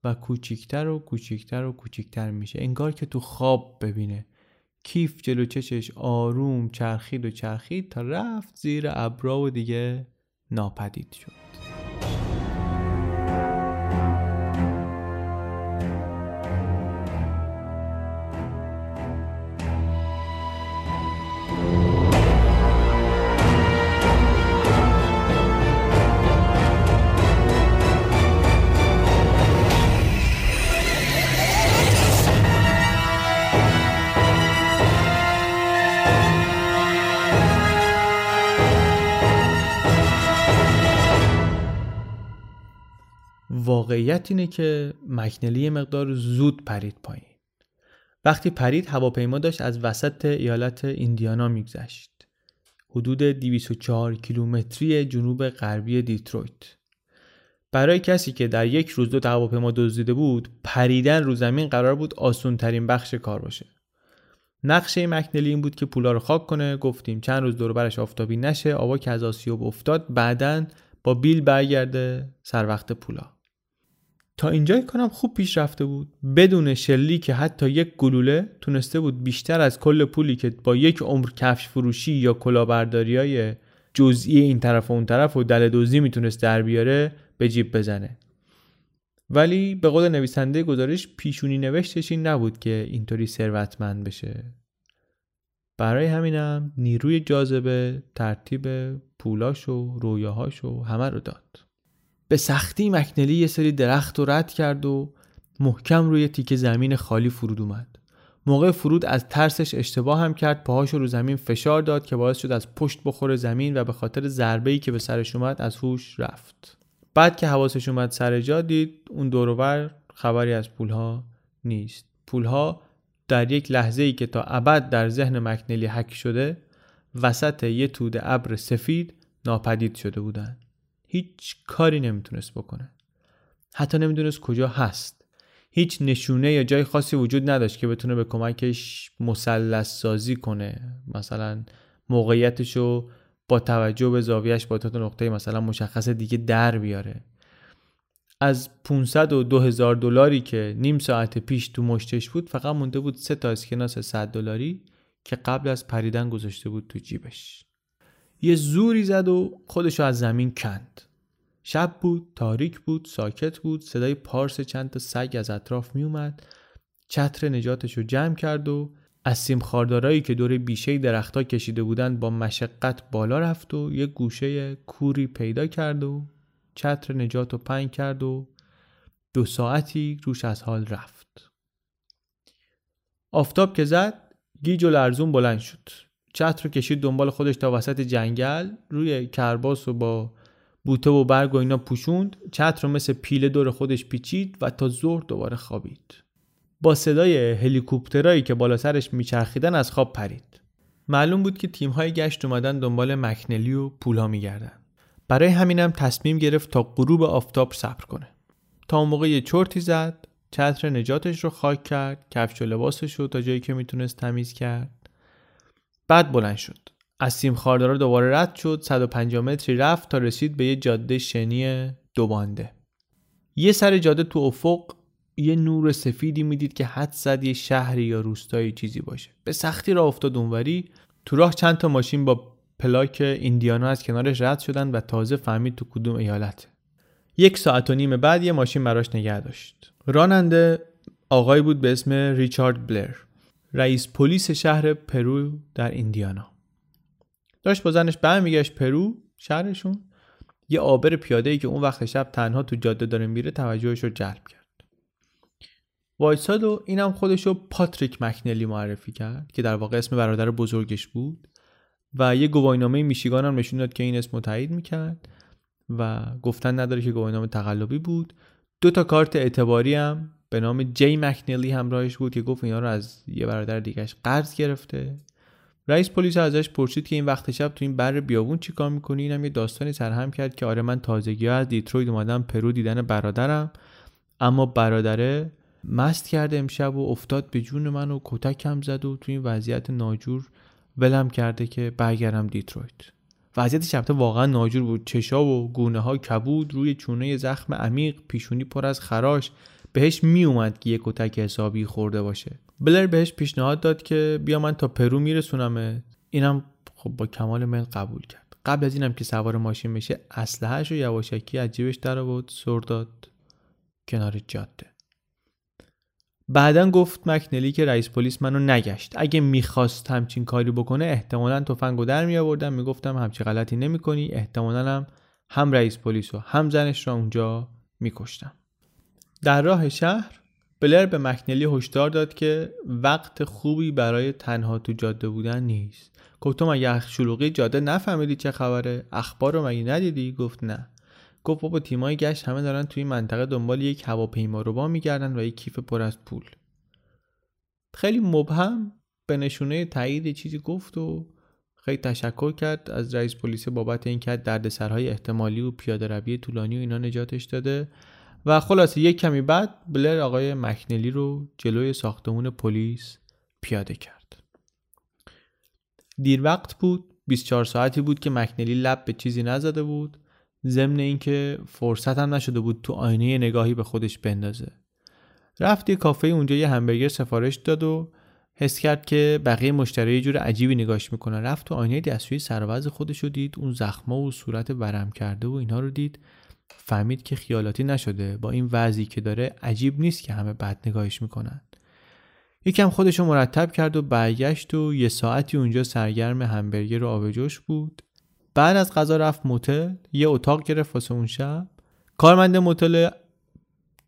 و کوچیکتر و کوچیکتر و کوچیکتر میشه. انگار که تو خواب ببینه. کیف جلو چشش آروم چرخید و چرخید تا رفت زیر ابرا و دیگه ناپدید شد. واقعیت اینه که مکنلی مقدار زود پرید پایین. وقتی پرید هواپیما داشت از وسط ایالت ایندیانا میگذشت. حدود 204 کیلومتری جنوب غربی دیترویت. برای کسی که در یک روز دو هواپیما دزدیده بود پریدن رو زمین قرار بود آسون ترین بخش کار باشه. نقشه مکنلی این بود که پولا رو خاک کنه گفتیم چند روز دور برش آفتابی نشه آوا که از آسیاب افتاد بعدا با بیل برگرده سر وقت پولا. تا اینجای کنم خوب پیش رفته بود. بدون شلی که حتی یک گلوله تونسته بود بیشتر از کل پولی که با یک عمر کفش فروشی یا کلاهبرداری های جزئی این طرف و اون طرف و دل دوزی می‌تونست در بیاره به جیب بزنه. ولی به قول نویسنده گزارش پیشونی نوشتش این نبود که اینطوری ثروتمند بشه. برای همینم نیروی جاذبه ترتیب پولاش و رویاهاش و همه رو داد. به سختی مکنلی یه سری درخت رو رد کرد و محکم روی تیکه زمین خالی فرود اومد. موقع فرود از ترسش اشتباه هم کرد پاهاش رو زمین فشار داد که باعث شد از پشت بخوره زمین و به خاطر ضربه‌ای که به سرش اومد از هوش رفت. بعد که حواسش اومد سر جا دید اون دورور خبری از پولها نیست. پولها در یک لحظه ای که تا ابد در ذهن مکنلی حک شده وسط یه توده ابر سفید ناپدید شده بودن هیچ کاری نمی‌تونست بکنه. حتی نمی‌دونست کجا هست. هیچ نشونه یا جای خاصی وجود نداشت که بتونه به کمکش مثلث سازی کنه. مثلا موقعیتش رو با توجه به زاویهش با تا نقطه مثلا مشخص دیگه در بیاره. از 500 و 2000 دلاری که نیم ساعت پیش تو مشتش بود فقط مونده بود سه تا اسکناس 100 دلاری که قبل از پریدن گذاشته بود تو جیبش. یه زوری زد و خودشو از زمین کند. شب بود تاریک بود ساکت بود صدای پارس چند تا سگ از اطراف می اومد چتر نجاتش رو جمع کرد و از سیم خاردارایی که دور بیشه درختها کشیده بودند با مشقت بالا رفت و یه گوشه کوری پیدا کرد و چتر نجات رو پنگ کرد و دو ساعتی روش از حال رفت. آفتاب که زد گیج و لرزون بلند شد. چتر رو کشید دنبال خودش تا وسط جنگل روی کرباس و با بوته و برگ و اینا پوشوند. چتر رو مثل پیله دور خودش پیچید و تا ظهر دوباره خوابید. با صدای هلیکوپترایی که بالا سرش میچرخیدن از خواب پرید. معلوم بود که تیم‌های گشت اومدن دنبال مکنلی و پولا میگردن. برای همینم تصمیم گرفت تا غروب آفتاب صبر کنه. تا اون موقع یه چرتی زد. چتر نجاتش رو خاک کرد. کفش و لباسش رو تا جایی که می‌تونست تمیز کرد. بعد بلند شد. از سیم خاردارا دوباره رد شد 150 متری رفت تا رسید به یه جاده شنی دوبانده یه سر جاده تو افق یه نور سفیدی می‌دید که حد زد یه شهری یا روستایی چیزی باشه. به سختی را افتاد اونوری. تو راه چند تا ماشین با پلاک ایندیانا از کنارش رد شدن و تازه فهمید تو کدوم ایالته. یک ساعت و نیم بعد یه ماشین براش نگه داشت. راننده آقای بود به اسم ریچارد بلر. رئیس پلیس شهر پرو در ایندیانا. داشت با زنش برمیگشت پرو شهرشون. یه عابر پیاده ای که اون وقت شب تنها تو جاده داره میره توجهش رو جلب کرد. وایساد و اینم خودش رو پاتریک مکنلی معرفی کرد که در واقع اسم برادر بزرگش بود و یه گواهینامه میشیگان هم نشون داد که این اسم تایید می‌کرد و گفتن نداره که گواهینامه تقلبی بود. دو تا کارت اعتباری هم به نام جی مکنلی همراهش بود که گفت اینا رو از یه برادر دیگهش قرض گرفته. رئیس پلیس ازش پرسید که این وقت شب تو این بر بیابون چیکار می‌کنی؟ اینم یه داستانی سرهم کرد که آره من تازگی از دیترویت اومدم پرو دیدن برادرم. اما برادره مست کرده امشب و افتاد به جون من و کتکم زد و تو این وضعیت ناجور ولم کرده که برگردم دیترویت. وضعیتش البته واقعا ناجور بود. چشا و گونه ها کبود روی چونه زخم عمیق پیشونی پر از خراش. بهش می اومد که یه کتک حسابی خورده باشه. بلر بهش پیشنهاد داد که بیا من تا پرو میرسونم اینم خب با کمال میل قبول کرد. قبل از اینم که سوار ماشین بشه اسلحه‌اش و یواشکی از جیبش در آورد سر داد کنار جاده. بعدا گفت مکنلی که رئیس پلیس منو نگشت. اگه می‌خواست همچین کاری بکنه احتمالا تفنگو در می آوردم می‌گفتم همچی غلطی نمی‌کنی. احتمالا هم هم رئیس پلیس و هم زنش را اونجا میکشتم. در راه شهر بلر به مکنلی هشدار داد که وقت خوبی برای تنها تو جاده بودن نیست. گفت تو مگه شلوغی جاده نفهمیدی چه خبره؟ اخبار رو مگه ندیدی؟ گفت نه. گفت بابا تیمای گشت همه دارن توی منطقه دنبال یک هواپیما رو با میگردن و یک کیف پر از پول. خیلی مبهم به نشونه تایید چیزی گفت و خیلی تشکر کرد از رئیس پلیس بابت اینکه دردسرهای احتمالی و پیاده روی طولانی و اینا نجاتش داده. و خلاصه یک کمی بعد بلر آقای مکنلی رو جلوی ساختمون پلیس پیاده کرد. دیر وقت بود 24 ساعتی بود که مکنلی لب به چیزی نزده بود. ضمن اینکه فرصت هم نشده بود تو آینه نگاهی به خودش بندازه. رفت یه کافه اونجا یه همبرگر سفارش داد و حس کرد که بقیه مشتری یه جور عجیبی نگاش می‌کنن. رفت تو آینه دستشویی سرواز خودش رو دید اون زخما و صورت ورم کرده و اینها رو دید. فهمید که خیالاتی نشده. با این وضعی که داره عجیب نیست که همه بد نگاهش می‌کنن. یکم خودش رو مرتب کرد و برگشت و یه ساعتی اونجا سرگرم همبرگر و آبجوش بود. بعد از غذا رفت موتل یه اتاق گرفت واسه اون شب. کارمند موتل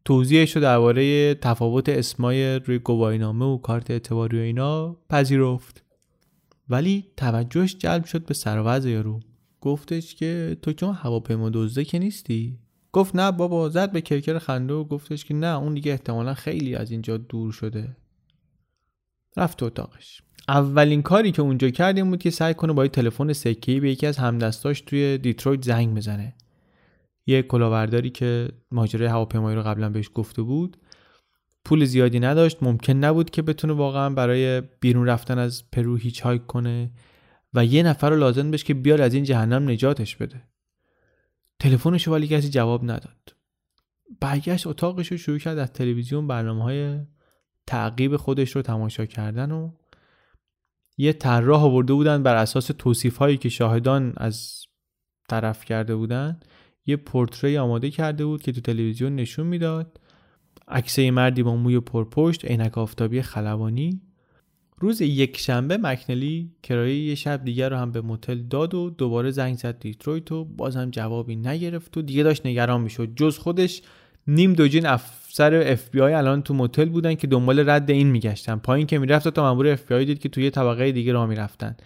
توضیحش رو درباره تفاوت اسمای روی گواهینامه و کارت اعتباری و اینا پذیرفت. ولی توجهش جلب شد به سروز یارو. گفتش که تو چون هواپیما دزده که نیستی؟ گفت نه بابا زد به کرکر خنده و گفتش که نه اون دیگه احتمالا خیلی از اینجا دور شده. رفت اتاقش. اولین کاری که اونجا کرد این بود که سعی کنه با تلفن سکه‌ای به یکی از همدستاش توی دیترویت زنگ بزنه. یه کلاهبرداری که ماجرای هواپیمایی رو قبلا بهش گفته بود. پول زیادی نداشت ممکن نبود که بتونه واقعا برای بیرون رفتن از پرو hitchhike کنه. و یه نفر رو لازم بشه که بیاد از این جهنم نجاتش بده. تلفنش ولی کسی جواب نداد. برگشت اتاقش رو شروع کرد از تلویزیون برنامه های تعقیب خودش رو تماشا کردن و یه طراح آورده بودن بر اساس توصیف هایی که شاهدان از طرف کرده بودن. یه پرتره‌ای آماده کرده بود که تو تلویزیون نشون می‌داد. عکس مردی با موی پرپشت عینک آفتابی خلبانی. روز یک شنبه مکنلی کرایه یه شب دیگر رو هم به موتل داد و دوباره زنگ زد دیترویت و بازم جوابی نگرفت و دیگه داشت نگران می‌شد. جز خودش نیم دوجین افسر اف بی آی الان تو موتل بودن که دنبال رد این میگشتن. پایین که می‌رفت تا مامور اف بی آی دید که توی طبقه دیگه راه می‌رفتن.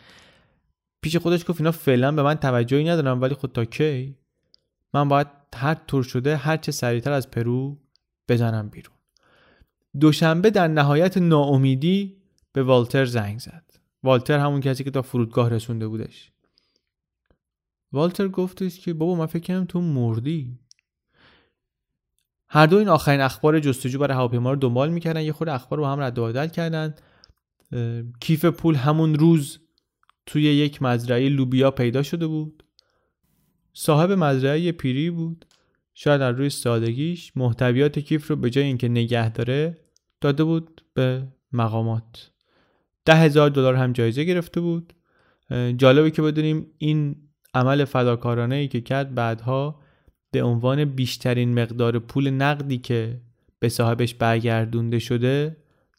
پیش خودش گفت اینا فعلا به من توجهی ندارم ولی خود تا کی؟ من باید هر طور شده هر چه سریعتر از پرو بزنم بیرون. دوشنبه در نهایت ناامیدی به والتر زنگ زد. والتر همون کسی که تا فرودگاه رسونده بودش. والتر گفتش که بابا من فکر کنم تو مردی. هر دو این آخرین اخبار جستجو برای هواپیما رو دنبال می‌کردن یه خورده اخبار رو هم رد و بدل کردن. کیف پول همون روز توی یک مزرعه لوبیا پیدا شده بود. صاحب مزرعه پیری بود. شاید از روی سادگیش محتویات کیف رو به جای اینکه نگه داره داده بود به مقامات. ده هزار دلار هم جایزه گرفته بود. جالبه که بدونیم این عمل فداکارانه ای که کرد بعدها به عنوان بیشترین مقدار پول نقدی که به صاحبش برگردونده شده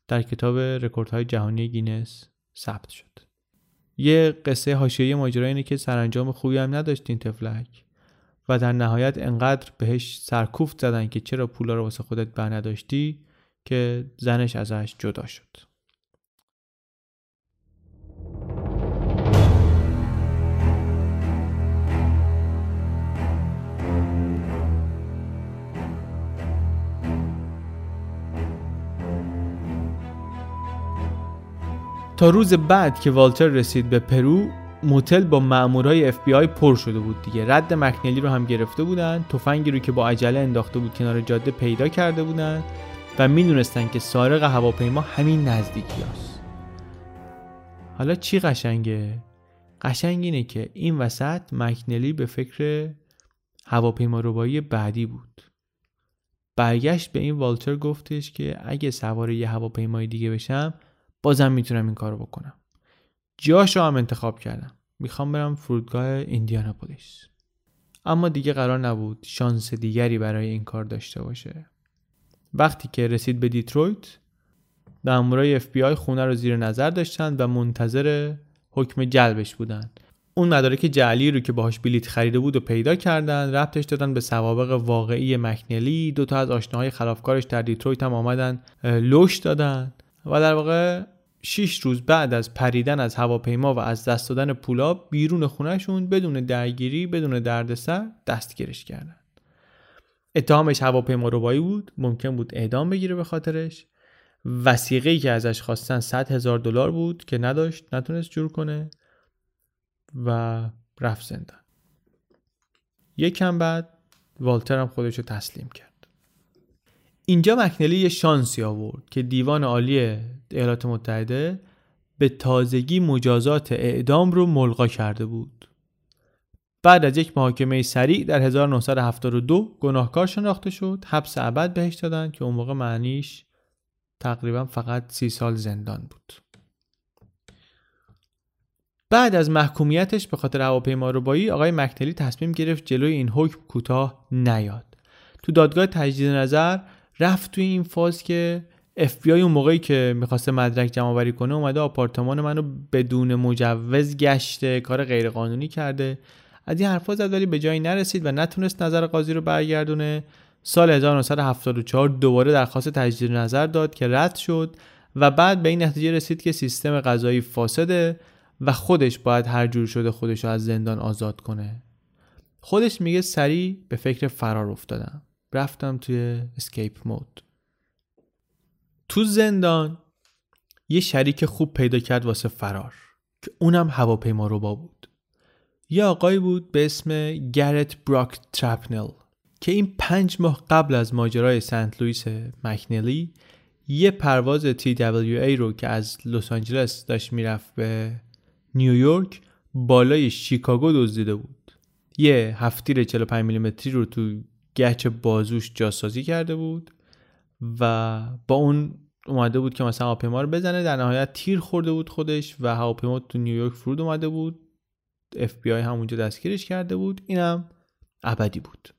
در کتاب رکوردهای جهانی گینس ثبت شد. یه قصه حاشیه‌ای ماجرا اینه که سرانجام خوبی هم نداشت این طفلک و در نهایت انقدر بهش سرکوفت زدن که چرا پولا رو واسه خودت بر نداشتی که زنش ازش جدا شد. تا روز بعد که والتر رسید به پرو موتل با مامورای اف بی آی پر شده بود دیگه رد مکنلی رو هم گرفته بودن تفنگی رو که با عجله انداخته بود کنار جاده پیدا کرده بودن و می‌دونستن که سارق هواپیما همین نزدیکی هست. حالا چی قشنگه؟ قشنگ اینه که این وسط مکنلی به فکر هواپیما روبایی بعدی بود برگشت به این والتر گفتش که اگه سوار یه هواپیمای دیگه بشم بازم می‌تونم این کارو بکنم. جاشو هم انتخاب کردم. می‌خوام برم فرودگاه ایندیاناپولیس. اما دیگه قرار نبود شانس دیگری برای این کار داشته باشه. وقتی که رسید به دیترویت مامورای اف بی آی خونه رو زیر نظر داشتند و منتظر حکم جلبش بودند اون مدارک جعلی رو که باهاش بلیت خریده بود و پیدا کردن ربطش دادن به سوابق واقعی مکنلی دو تا از آشناهای خلافکارش در دیترویت هم آمدن لوش دادن. و در واقع 6 روز بعد از پریدن از هواپیما و از دست دادن پولا بیرون خونهشون بدون درگیری بدون دردسر دستگیرش کردن. اتهامش هواپیما روبایی بود ممکن بود اعدام بگیره به خاطرش. وسیقه که ازش خواستن 100 هزار دلار بود که نداشت نتونست جور کنه و رفت زندان. یکم بعد والتر هم خودش رو تسلیم کرد. اینجا مکنلی یه شانسی آورد که دیوان عالی ایالات متحده به تازگی مجازات اعدام رو ملغا کرده بود. بعد از یک محاکمه سریع در 1972 گناهکار شناخته شد حبس ابد بهش دادن که اون موقع معنیش تقریبا فقط سی سال زندان بود. بعد از محکومیتش به خاطر هواپیما ربایی آقای مکنلی تصمیم گرفت جلوی این حکم کوتاه نیاد. تو دادگاه تجدید نظر رفت توی این فاز که بی اون موقعی که می‌خواسته مدرک جمع آوری کنه اومده آپارتمان منو بدون مجوز گشته کار غیرقانونی کرده. از این حرفا زد ولی به جایی نرسید و نتونست نظر قاضی رو برگردونه. سال 1974 دوباره درخواست تجدید نظر داد که رد شد و بعد به این نتیجه رسید که سیستم قضایی فاسده و خودش باید هر جور شده خودش رو از زندان آزاد کنه. خودش میگه سریع به فکر فرار افتادم. رفتم توی escape mode تو زندان یه شریک خوب پیدا کرد واسه فرار که اونم هواپیماربا بود. یه آقایی بود به اسم گرت براک ترپنل که این پنج ماه قبل از ماجرای سنت لوئیس مکنلی یه پرواز TWA رو که از لس آنجلس داشت می‌رفت به نیویورک بالای شیکاگو دزدیده بود. یه هفتیر 45 میلیمتری رو تو گچ بازوش جاسازی کرده بود و با اون اومده بود که مثلا هواپیما رو بزنه در نهایت تیر خورده بود خودش و هواپیما تو نیویورک فرود اومده بود. اف بی آی همونجا دستگیرش کرده بود. اینم ابدی بود.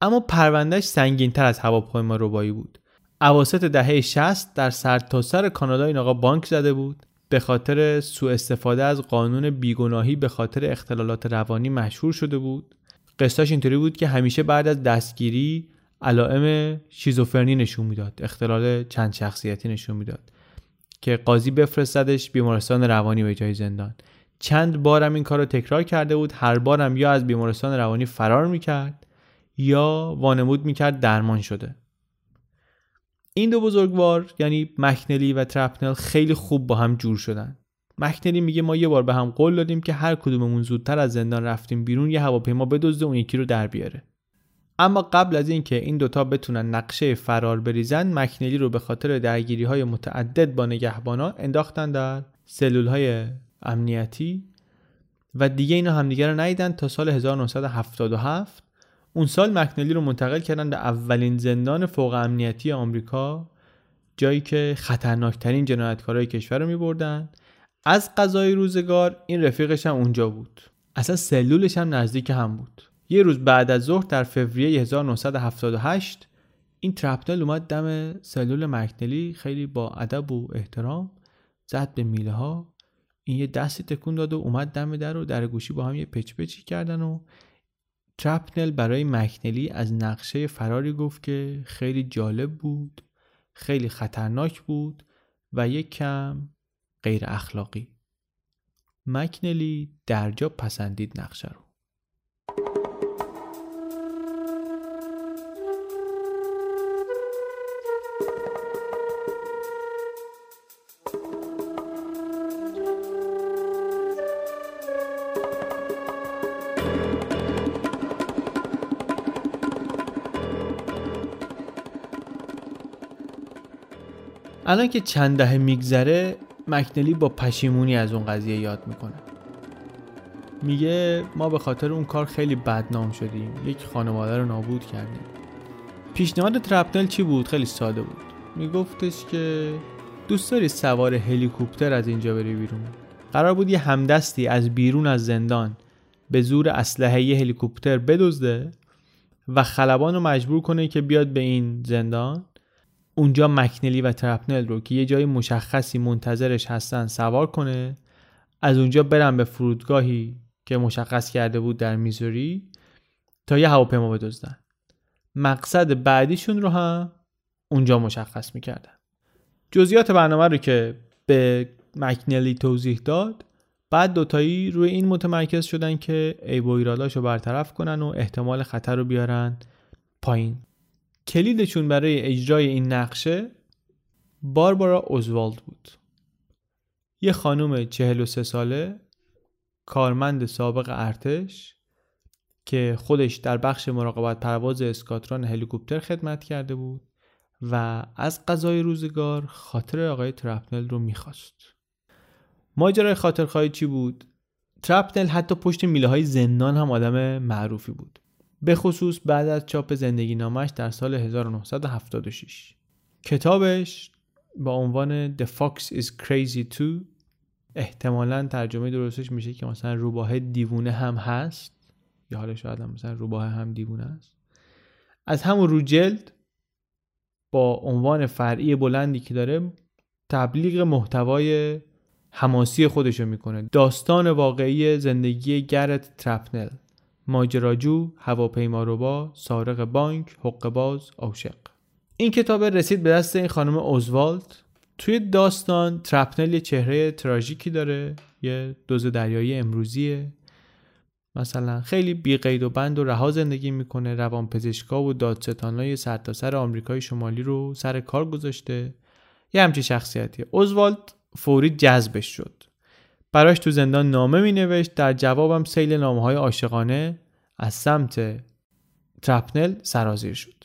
اما پروندهش سنگین تر از هواپیما ربایی بود. اواسط دهه 60 در سرتاسر سر کانادا این آقا بانک زده بود. به خاطر سوء استفاده از قانون بیگناهی به خاطر اختلالات روانی مشهور شده بود. قصاش اینطوری بود که همیشه بعد از دستگیری علائم شیزوفرنی نشون می‌داد اختلال چند شخصیتی نشون می‌داد که قاضی بفرستدش بیمارستان روانی به جای زندان. چند بارم این کار رو تکرار کرده بود هر بارم یا از بیمارستان روانی فرار می‌کرد یا وانمود می‌کرد درمان شده. این دو بزرگوار یعنی مکنلی و ترپنل خیلی خوب با هم جور شدن. مکنلی میگه ما یه بار به هم قول دادیم که هر کدوممون زودتر از زندان رفتیم بیرون یه هواپیما بدزده اون یکی رو در بیاره. اما قبل از اینکه این دوتا بتونن نقشه فرار بریزن مکنلی رو به خاطر درگیری های متعدد با نگهبانا انداختن در سلول های امنیتی. و دیگه اینا همدیگه رو ندیدن تا سال 1977 اون سال مکنلی رو منتقل کردن به اولین زندان فوق امنیتی آمریکا جایی که خطرناکترین جنایتکارای کشور رو می بردن از قضای روزگار این رفیقش هم اونجا بود. اصلا سلولش هم نزدیک هم بود. یه روز بعد از ظهر در فوریه 1978 این ترپنل اومد دم سلول مکنلی خیلی با ادب و احترام زد به میله ها این یه دستی تکون داد و اومد دم در و در گوشی با هم یه پچ پچی کردن و ترپنل برای مکنلی از نقشه فراری گفت که خیلی جالب بود خیلی خطرناک بود و یک کم غیر اخلاقی. مکنلی درجا پسندید نقشه رو. الان که چند دهه میگذره مکنلی با پشیمونی از اون قضیه یاد می‌کنه. میگه ما به خاطر اون کار خیلی بدنام شدیم. یک خانواده رو نابود کردیم. پیشنهاد ترپنل چی بود؟ خیلی ساده بود. میگفتش که دوست داری سوار هلیکوپتر از اینجا بری بیرون؟ قرار بود یه همدستی از بیرون از زندان به زور اسلحه یه هلیکوپتر بدزده و خلبان رو مجبور کنه که بیاد به این زندان. اونجا مکنلی و ترپنل رو که یه جای مشخصی منتظرش هستن سوار کنه از اونجا برن به فرودگاهی که مشخص کرده بود در میزوری تا یه هواپیما بدزدن. مقصد بعدیشون رو هم اونجا مشخص می‌کردن. جزئیات برنامه رو که به مکنلی توضیح داد بعد دوتایی روی این متمرکز شدن که ای و رو برطرف کنن و احتمال خطر رو بیارن پایین. کلیدشون برای اجرای این نقشه باربارا اوزوالد بود. یه خانم 43 ساله کارمند سابق ارتش که خودش در بخش مراقبت پرواز اسکاتران هلیکوپتر خدمت کرده بود و از قضای روزگار خاطر آقای ترپنل رو می‌خواست. ماجرای خاطرخواهی چی بود؟ ترپنل حتی پشت میله های زندان هم آدم معروفی بود. به خصوص بعد از چاپ زندگی نامش در سال 1976 کتابش با عنوان The Fox is Crazy Too احتمالا ترجمه درستش میشه که مثلا روباه دیوونه هم هست. یا حالا شاید هم مثلا روباه هم دیوونه است. از همون رو جلد با عنوان فرعی بلندی که داره تبلیغ محتوای حماسی خودشو می‌کنه. داستان واقعی زندگی گرت ترپنل. ماجراجو هواپیماروبا سارق بانک حقباز عاشق. این کتاب رسید به دست این خانم اوزوالد. توی داستان ترپنل یه چهره تراژیکی داره یه دوز دریایی امروزیه. مثلا خیلی بی قید و بند و رها زندگی می‌کنه روان پزشکا و دادستانای سرتاسر آمریکای شمالی رو سر کار گذاشته. یه همچی شخصیتیه. اوزوالد فوری جذبش شد. براش تو زندان نامه می نوشت در جوابم سیل نامه های عاشقانه از سمت ترپنل سرازیر شد.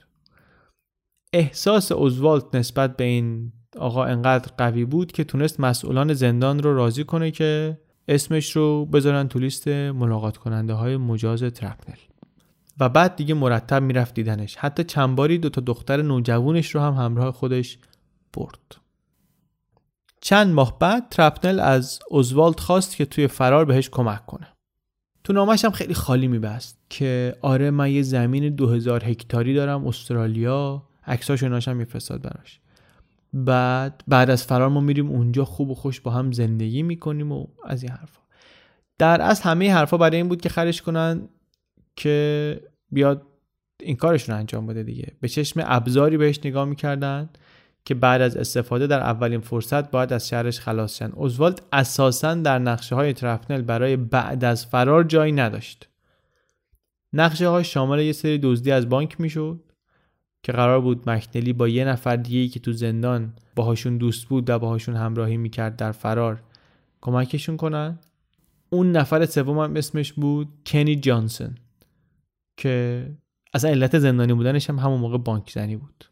احساس اوزوالد نسبت به این آقا انقدر قوی بود که تونست مسئولان زندان رو راضی کنه که اسمش رو بذارن تو لیست ملاقات کننده های مجاز ترپنل. و بعد دیگه مرتب می‌رفت دیدنش. حتی چند باری دو تا دختر نوجوانش رو هم همراه خودش برد. چند ماه بعد ترپنل از اوزوالد خواست که توی فرار بهش کمک کنه. تو نامش هم خیلی خالی میبست که آره من یه زمین 2000 هکتاری دارم استرالیا عکساشو ناشم میفرستاد براش. بعد بعد از فرار ما میریم اونجا خوب و خوش با هم زندگی می‌کنیم و از این حرفا. در اصل همه حرفا برای این بود که خرش کنن که بیاد این کارشون انجام بده دیگه. به چشم ابزاری بهش نگاه می‌کردن. که بعد از استفاده در اولین فرصت باید از شهرش خلاص شن. اوزوالد اساسا در نقشه های ترفنل برای بعد از فرار جایی نداشت. نقشه های شامل یه سری دزدی از بانک می‌شد که قرار بود مکنلی با یه نفر دیگه که تو زندان باهاشون دوست بود و باهاشون همراهی می‌کرد در فرار کمکشون کنن. اون نفر سوم هم اسمش بود کنی جانسون که اصلا علت زندانی بودنش هم همون موقع بانک زنی بود.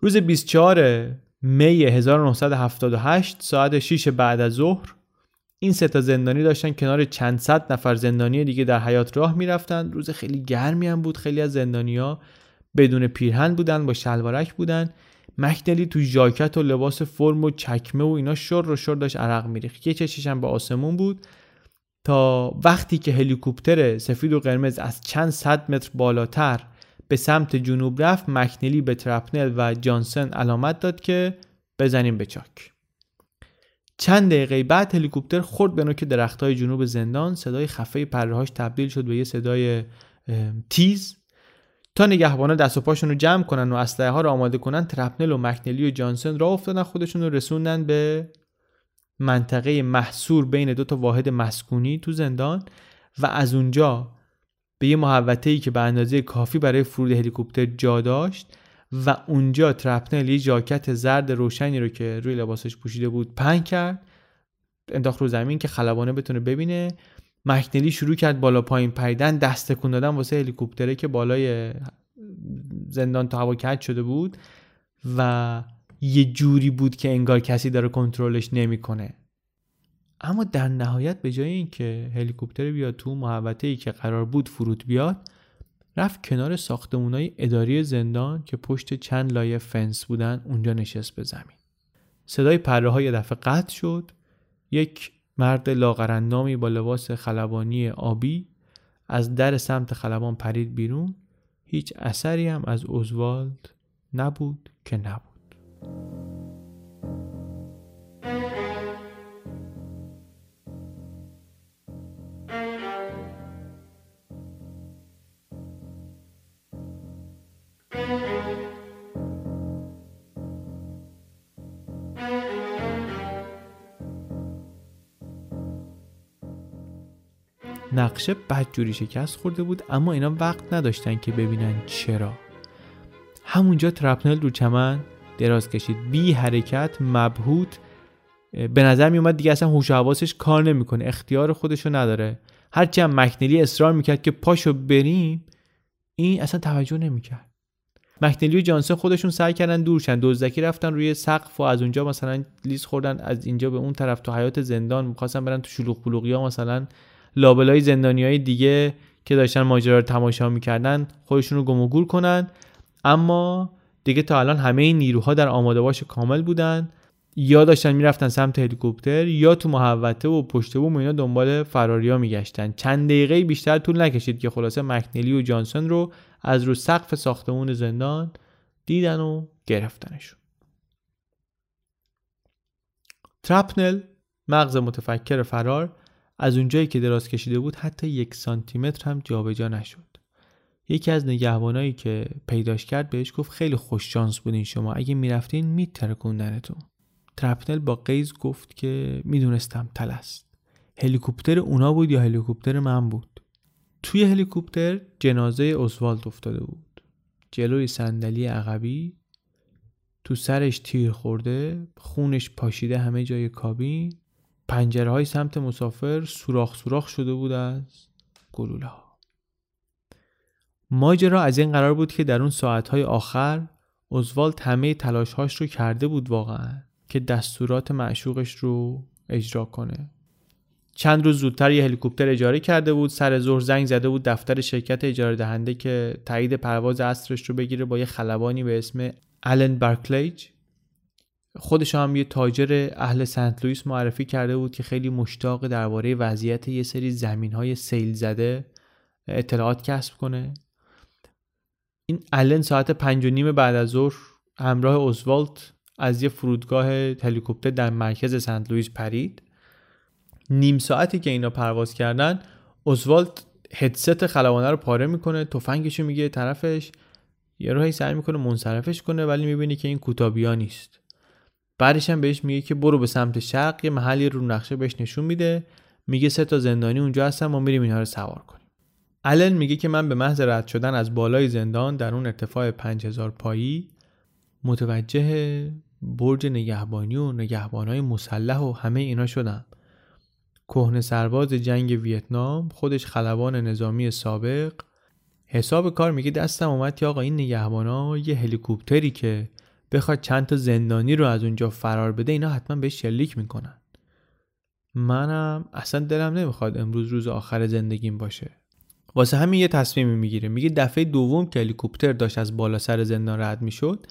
روز 24 می 1978 ساعت 6 بعد از ظهر این سه تا زندانی داشتن کنار چند صد نفر زندانی دیگه در حیات راه می‌رفتن روز خیلی گرمی هم بود. خیلی از زندانیا بدون پیرهن بودن با شلوارک بودن. مکنلی تو ژاکت و لباس فرم و چکمه و اینا شر و شر داشت عرق میریخت. یه چشش هم به آسمون بود. تا وقتی که هلیکوپتر سفید و قرمز از چند صد متر بالاتر به سمت جنوب رفت مکنلی به ترپنل و جانسن علامت داد که بزنیم به چاک. چند دقیقه بعد هلیکوپتر خورد به نوک درختای جنوب زندان. صدای خفه پرهاش تبدیل شد به یه صدای تیز. تا نگهبانا دست و پاشون رو جمع کنن و اسلحه ها رو آماده کنن ترپنل و مکنلی و جانسن را افتادن خودشون رو رسوندن به منطقه محصور بین دو تا واحد مسکونی تو زندان و از اونجا به یه محوطه ای که به اندازه کافی برای فرود هلیکوپتر جا داشت و اونجا ترپنل یه جاکت زرد روشنی رو که روی لباسش پوشیده بود پنگ کرد انداخت رو زمین که خلبانه بتونه ببینه. مکنلی شروع کرد بالا پایین پریدن دست تکون دادن واسه هلیکوپتره که بالای زندان تا هوا کج شده بود و یه جوری بود که انگار کسی داره کنترلش نمی‌کنه. اما در نهایت به جای اینکه هلیکوپتر بیاد تو محوطه ای که قرار بود فرود بیاد رفت کنار ساختمونای اداری زندان که پشت چند لایه فنس بودن اونجا نشست به زمین. صدای پره های دفعه قطع شد. یک مرد لاغرندامی با لباس خلبانی آبی از در سمت خلبان پرید بیرون. هیچ اثری هم از اوزوالد نبود که نبود. نقشه بدجوری شکست خورده بود اما اینا وقت نداشتن که ببینن چرا. همونجا ترپنل رو چمن دراز کشید. بی حرکت مبهوت. به نظر می اومد دیگه اصلا هوش حواسش کار نمی‌کنه. اختیار خودشو نداره. هرچی هم مکنلی اصرار می‌کرد که پاشو بریم این اصلا توجه نمی‌کرد. مکنلی و جانسون خودشون سعی کردن دورشن دزدکی رفتن روی سقف و از اونجا مثلا لیز خوردن از اینجا به اون طرف تو حیات زندان. می‌خواستن برن تو شلوغ بلوغی مثلا لابلای زندانی های دیگه که داشتن ماجرا رو تماشا می‌کردن خودشون رو گم و گور کنن. اما دیگه تا الان همه این نیروها در آماده باش کامل بودن. یا داشتن می‌رفتن سمت هلیکوپتر یا تو محوطه و پشت بوم اینا دنبال فراریا میگشتن. چند دقیقه بیشتر طول نکشید که خلاصه مکنلی و جانسون رو از رو سقف ساختمون زندان دیدن و گرفتنشون. ترپنل مغز متفکر فرار از اونجایی که دراز کشیده بود حتی یک سانتیمتر هم جابجا نشد. یکی از نگهبانایی که پیداش کرد بهش گفت خیلی خوش شانس بودین شما. اگه می‌رفتین میترکوندنتون. ترپنل با قیز گفت که می‌دونستم تل است. هلیکوپتر اونا بود یا هلیکوپتر من بود؟ توی هلیکوپتر جنازه اوزوالد افتاده بود. جلوی صندلی عقبی تو سرش تیر خورده خونش پاشیده همه جای کابین پنجره های سمت مسافر سوراخ سوراخ شده بود از گلوله ها. ماجرا از این قرار بود که در اون ساعت های آخر اوزوالد همه تلاشهاش رو کرده بود واقعا که دستورات معشوقش رو اجرا کنه. چند روز زودتر یه هلیکوپتر اجاره کرده بود سر ظهر زنگ زده بود دفتر شرکت اجاره دهنده که تایید پرواز اصرش رو بگیره با یه خلبانی به اسم آلن بارکلیج خودش هم یه تاجر اهل سنت لوئیس معرفی کرده بود که خیلی مشتاقه درباره وضعیت یه سری زمین های سیل زده اطلاعات کسب کنه. این آلن ساعت پنج و نیم بعد از ظهر همراه اوزوالت از یه فرودگاه هلیکوپتر در مرکز سنت لوئیس پرید. نیم ساعتی که اینا پرواز کردن اوزوالد هدست خلبانه رو پاره می‌کنه تفنگشو میگیره طرفش یه روحی سعی می‌کنه منصرفش کنه ولی می‌بینی که این کوتابیا نیست. بعدش هم بهش میگه که برو به سمت شرق یه محلی رو نقشه بهش نشون میده. میگه سه تا زندانی اونجا هستن ما میریم اینها رو سوار کنیم. الن میگه که من به محض رد شدن از بالای زندان در اون ارتفاع 5000 پایی متوجه برج نگهبانی و نگهبانای مسلح و همه اینا شدم. کهنه سرباز جنگ ویتنام خودش خلبان نظامی سابق. حساب کار میگه دستم اومد که آقا این نگهبانا یه هلیکوپتری که بخواد چند تا زندانی رو از اونجا فرار بده اینا حتما بهش شلیک می‌کنن. منم اصلا دلم نمی‌خواد امروز روز آخر زندگیم باشه. واسه همین یه تصمیمی می‌گیره. میگه دفعه دوم که هلیکوپتر داشت از بالا سر زندان رد می‌شد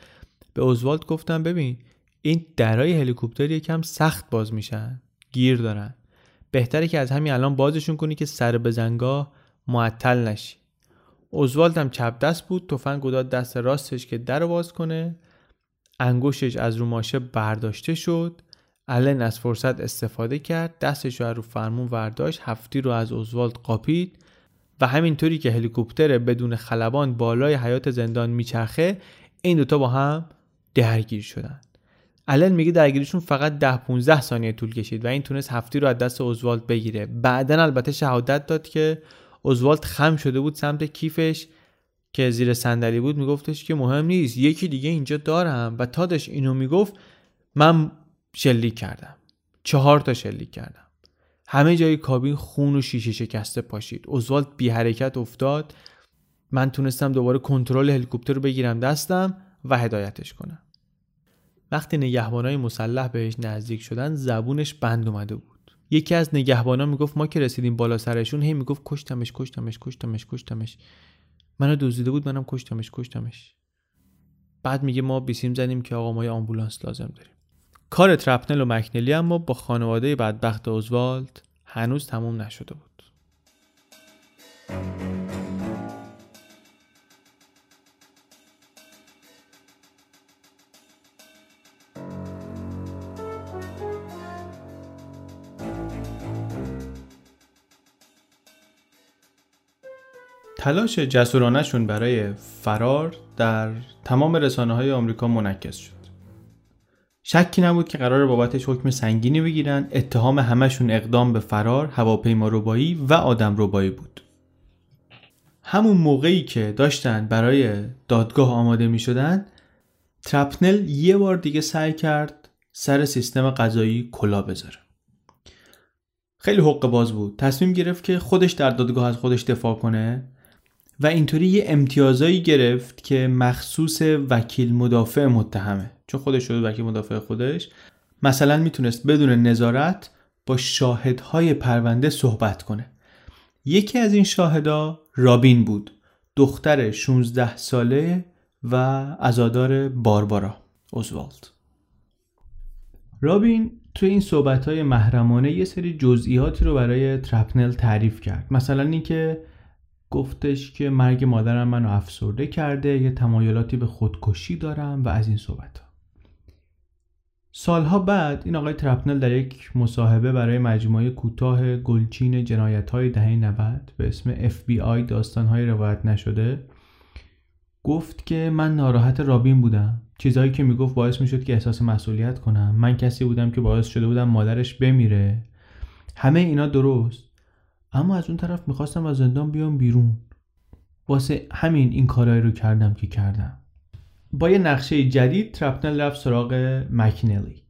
به اوزوالد گفتم ببین این درای هلیکوپتر یکم سخت باز میشن گیر دارن. بهتره که از همین الان بازشون کنی که سر بزنگاه معطل نشی. اوزوالد هم چپ دست بود تفنگ داد دست راستش که در باز کنه. انگشتش از رو ماشه برداشته شد. الن از فرصت استفاده کرد. دستش رو رو فرمون ورداشت. هفتی رو از اوزوالد قاپید. و همینطوری که هلیکوپتر بدون خلبان بالای حیات زندان میچرخه این دوتا با هم درگیر شدن. الن میگه درگیریشون فقط ده 15 ثانیه طول کشید و این تونست هفتی رو از دست اوزوالد بگیره. بعدا البته شهادت داد که اوزوالد خم شده بود سمت کیفش. که زیر صندلی بود میگفتش که مهم نیست یکی دیگه اینجا دارم. و تادش اینو می‌گفت من شلیک کردم. چهار تا شلیک کردم. همه جای کابین خون و شیشه شکسته پاشید. اوزوالد بی حرکت افتاد. من تونستم دوباره کنترل هلیکوپتر رو بگیرم دستم و هدایتش کنم. وقتی نگهبانای مسلح بهش نزدیک شدن زبونش بند اومده بود. یکی از نگهبانا می‌گفت ما که رسیدیم بالا سرشون هی می‌گفت کشتمش کشتمش کشتمش کشتمش. منو دزدیده بود منم کشتمش کشتمش. بعد میگه ما بیسیم زدیم که آقا ما یه آمبولانس لازم داریم. کار ترپنل و مکنلی اما با خانواده بدبخت اوزوالد هنوز تموم نشده بود. تلاش جسورانشون برای فرار در تمام رسانه های آمریکا منعکس شد. شکی نبود که قرار بابتش حکم سنگینی بگیرن اتهام همشون اقدام به فرار هواپیما ربایی و آدم ربایی بود. همون موقعی که داشتن برای دادگاه آماده می شدن ترپنل یه بار دیگه سعی کرد سر سیستم قضایی کلا بذاره. خیلی حق باز بود. تصمیم گرفت که خودش در دادگاه از خودش دفاع کنه. و اینطوری یه امتیازایی گرفت که مخصوص وکیل مدافع متهمه. چون خودش شده وکیل مدافع خودش. مثلا می‌تونست بدون نظارت با شاهدهای پرونده صحبت کنه. یکی از این شاهدا رابین بود. دختر 16 ساله و ازادار باربارا اوزوالد. رابین توی این صحبت های محرمانه یه سری جزئیاتی رو برای ترپنل تعریف کرد. مثلا اینکه گفتش که مرگ مادرم منو افسرده کرده یه تمایلاتی به خودکشی دارم و از این صحبت ها. سالها بعد این آقای ترپنل در یک مصاحبه برای مجموعه کوتاه گلچین جنایت های دهه 90 به اسم FBI داستان های روایت نشده گفت که من ناراحت رابین بودم. چیزهایی که می‌گفت باعث می‌شد که احساس مسئولیت کنم. من کسی بودم که باعث شده بودم مادرش بمیره. همه اینا درست. اما از اون طرف می‌خواستم از زندان بیام بیرون. واسه همین این کارهایی رو کردم که کردم. با یه نقشه جدید ترپنل رفت سراغ مکینلی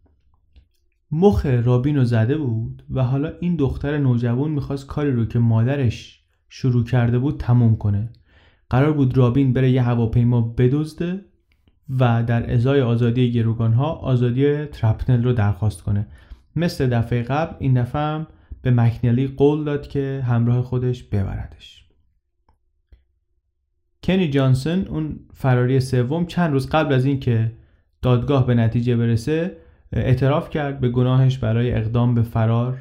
مخ رابین رو زده بود و حالا این دختر نوجوان می‌خواست کاری رو که مادرش شروع کرده بود تموم کنه. قرار بود رابین بره یه هواپیما بدزده و در ازای آزادی گروگان ها آزادی ترپنل رو درخواست کنه. مثل دفعه قبل این دفعه به مکنلی قول داد که همراه خودش ببردش. کنی جانسون اون فراری سوم چند روز قبل از اینکه دادگاه به نتیجه برسه اعتراف کرد به گناهش برای اقدام به فرار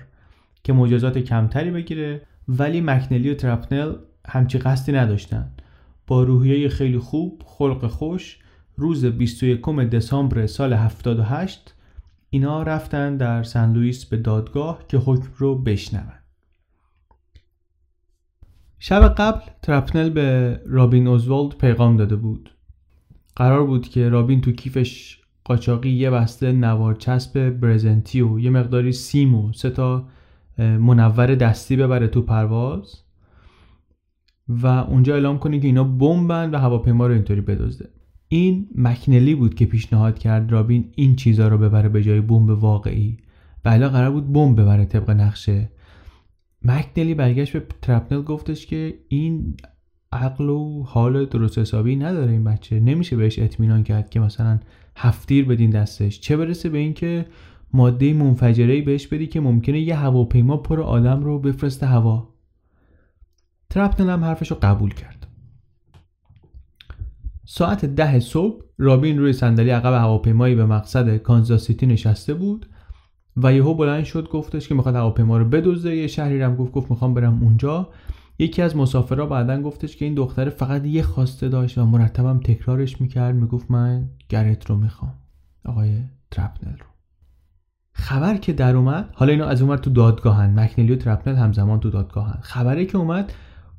که مجازات کمتری بگیره ولی مکنلی و ترپنل همچی قصدی نداشتن. با روحیه خیلی خوب خلق خوش روز 21 دسامبر سال 78 اینا رفتن در سن لوئیس به دادگاه که حکم رو بشنون. شب قبل ترپنل به رابین اوزوالد پیغام داده بود. قرار بود که رابین تو کیفش قاچاقی یه بسته نوار چسب برزنتی و یه مقداری سیم و سه تا منور دستی ببره تو پرواز و اونجا اعلام کنه که اینا بمبن و هواپیما رو اینطوری بدزده. این مکنلی بود که پیشنهاد کرد رابین این چیزا رو ببره به جای بمب واقعی. بله قرار بود بمب ببره طبق نقشه. مکنلی برگشت به ترپنل گفتش که این عقل و حال درست حسابی نداره این بچه. نمیشه بهش اطمینان کرد که مثلا هفتیر بدین دستش. چه برسه به اینکه ماده منفجره بهش بدی که ممکنه یه هواپیما پر آدم رو بفرسته هوا. ترپنل هم حرفش رو قبول کرد. ساعت ده صبح رابین روی صندلی عقب هواپیمایی به مقصد کانزاس سیتی نشسته بود و یهو بلند شد گفتش که می‌خواد هواپیما رو بدزده. یه شهری هم گفت گفت می‌خوام برم اونجا. یکی از مسافرها بعدا گفتش که این دختر فقط یه خواسته داشت و مرتبم تکرارش می‌کرد. می‌گفت من گرت رو می‌خوام آقای ترپنل رو. خبر که در اومد حالا اینا از اومد تو دادگاهن. مکنلی و ترپنل همزمان تو دادگاهن. خبری که اومد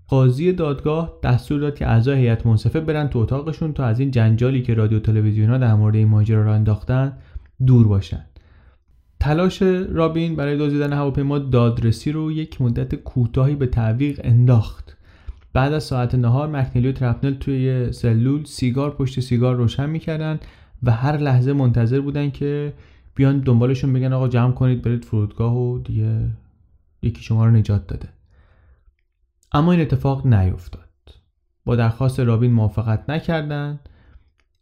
قاضی دادگاه دستور داد که اعضای هیئت منصفه برن تو اتاقشون تا از این جنجالی که رادیو تلویزیون ها در مورد این ماجرا را انداختن دور باشن. تلاش رابین برای دزدیدن هواپیما دادرسی رو یک مدت کوتاهی به تعویق انداخت. بعد از ساعت نهار مکنلی و ترپنل توی سلول سیگار پشت سیگار روشن می‌کردن و هر لحظه منتظر بودن که بیان دنبالشون بگن آقا جمع کنید برید فرودگاه و دیگه یکی شما رو نجات داده. اما این اتفاق نیفتاد. با درخواست رابین موافقت نکردند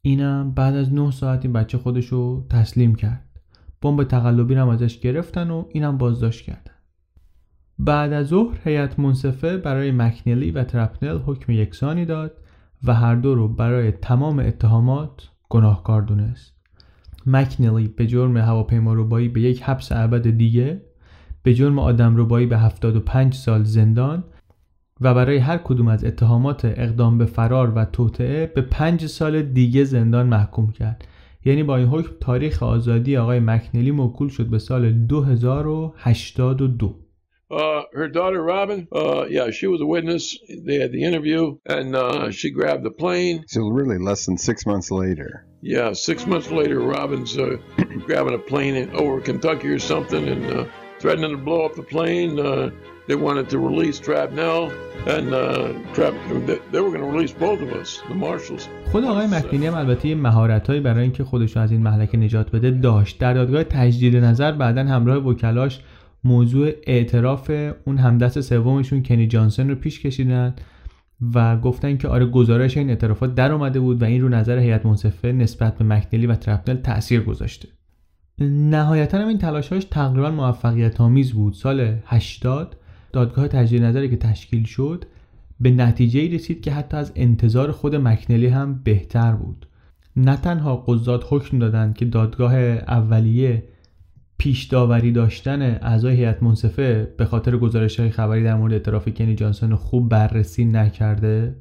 اینم بعد از نه ساعت این بچه خودش رو تسلیم کرد. بمب تقلبی هم ازش گرفتن و اینم بازداشت کردن. بعد از ظهر هیئت منصفه برای مکنلی و ترپنل حکم یکسانی داد و هر دو رو برای تمام اتهامات گناهکار دونست. مکنلی به جرم هواپیما ربایی به یک حبس ابد دیگه به جرم آدم ربایی به 75 سال زندان و برای هر کدوم از اتهامات اقدام به فرار و توطعه به پنج سال دیگه زندان محکوم کرد یعنی با این حکم تاریخ آزادی آقای مکنلی موکول شد به سال 2082 Uh, her daughter Robin, uh, yeah, she was a witness. They had the interview, and uh, she grabbed the plane. So really, less than six months later. Yeah, six months later, Robin's uh, grabbing a plane in, over Kentucky or something and uh, threatening to blow up the plane. They wanted to release Trapnell, and uh, Trap, they, were going to release both of us, the marshals. خود آقای مکنی هم البته یه مهارتهایی برای اینکه خودش از این محلکه نجات بده داشت. در دادگاه تجدید نظر بعدا همراه وکلاش موضوع اعتراف اون همدست سومشون کنی جانسون رو پیش کشیدن و گفتن که آره گزارش این اعترافات در اومده بود و این رو نظر هیئت منصفه نسبت به مکنلی و ترپنل تاثیر گذاشته. نهایتا هم این تلاشهاش تقریبا موفقیت آمیز بود. سال 80 دادگاه تجدید نظری که تشکیل شد به نتیجه رسید که حتی از انتظار خود مکنلی هم بهتر بود. نه تنها قضات حکم دادند که دادگاه اولیه پیش داوری داشتن اعضای هیئت منصفه به خاطر گزارش های خبری در مورد اعتراف کنی جانسون خوب بررسی نکرده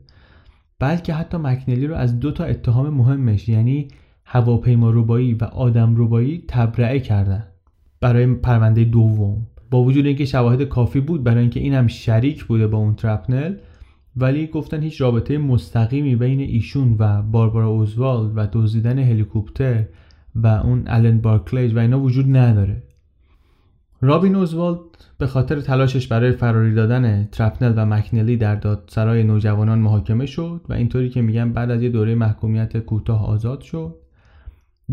بلکه حتی مکنلی رو از دو تا اتهام مهمش یعنی هواپیما روبایی و آدم روبایی تبرئه کردن. برای پرونده دوم با وجود اینکه شواهد کافی بود برای اینکه این هم شریک بوده با اون ترپنل ولی گفتن هیچ رابطه مستقیمی بین ایشون و باربارا اوزوالد و دزدیدن هلیکوپتر و اون الن بارکلیج و اینا وجود نداره. رابین اوزوالد به خاطر تلاشش برای فراری دادن ترپنل و مکنلی در دادسرای نوجوانان محاکمه شد و اینطوری که میگن بعد از یه دوره محکومیت کوتاه آزاد شد.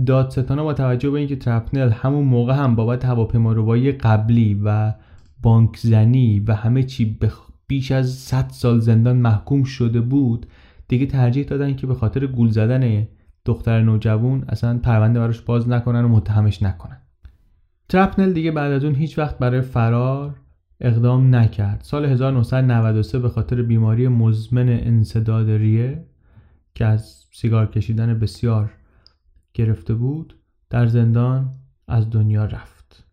دادستانا با توجه به اینکه ترپنل همون موقع هم بابت هواپیما قبلی و بانکزنی و همه چی بیش از 100 سال زندان محکوم شده بود دیگه ترجیح دادن که به خاطر گول زدن دختر نوجوان اصلا پرونده براش باز نکنن و متهمش نکنن. ترپنل دیگه بعد از اون هیچ وقت برای فرار اقدام نکرد. سال 1993 به خاطر بیماری مزمن انصداد ریه که از سیگار کشیدن بسیار گرفته بود در زندان از دنیا رفت.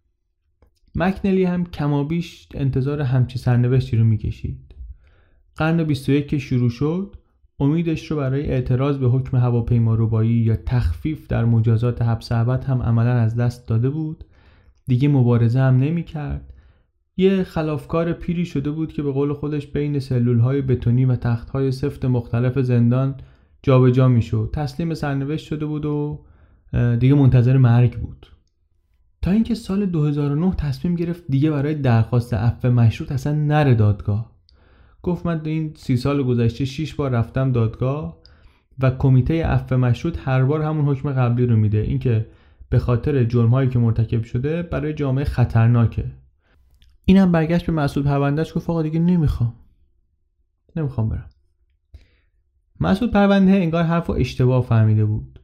مکنلی هم کمابیش انتظار همچی سرنوشتی رو می‌کشید. قرن 21 که شروع شد امیدش رو برای اعتراض به حکم هواپیما ربایی یا تخفیف در مجازات حبس ابد هم عملا از دست داده بود. دیگه مبارزه هم نمی کرد یه خلافکار پیری شده بود که به قول خودش بین سلول های بتونی و تخت های سفت مختلف زندان جابجا جا می شد تسلیم سرنوشت شده بود و دیگه منتظر مرگ بود. تا اینکه سال 2009 تصمیم گرفت دیگه برای درخواست عفو مشروط اصلا نره دادگاه. گفت من این سی سال گذشته 6 بار رفتم دادگاه و کمیته عفو مشروط هر بار همون حکم قبلی رو میده. اینکه به خاطر جرم هایی که مرتکب شده برای جامعه خطرناکه. اینم برگشت به مسعود پروندهش گفت آقا دیگه نمی‌خوام. نمی‌خوام برم. مسعود پرونده انگار حرف و اشتباه فهمیده بود.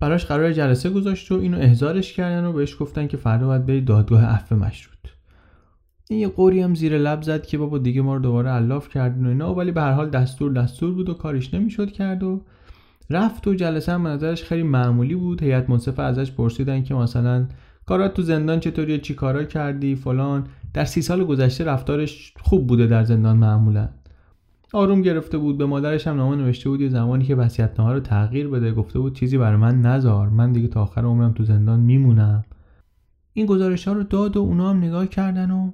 براش قرار جلسه گذاشت و اینو احضارش کردن و بهش گفتن که فردا باید بری دادگاه عفو مشروط. این یه قوری هم زیر لب زد که بابا دیگه ما رو دوباره علاف کردن و اینا. ولی به هر حال دستور دستور بود و کارش نمی‌شد کرد و رفت و جلسه هم نظرش خیلی معمولی بود. هیئت منصفه ازش پرسیدن که مثلا کارات تو زندان چطوری چی کارا کردی؟ فلان. در سی سال گذشته رفتارش خوب بوده در زندان معمولا. آروم گرفته بود به مادرش هم نامه نوشته بود یه زمانی که وصیت‌نامه رو تغییر بده گفته بود چیزی برای من نزار من دیگه تا آخر عمرم تو زندان میمونم. این گزارش ها رو داد و اونا هم نگاه کردن و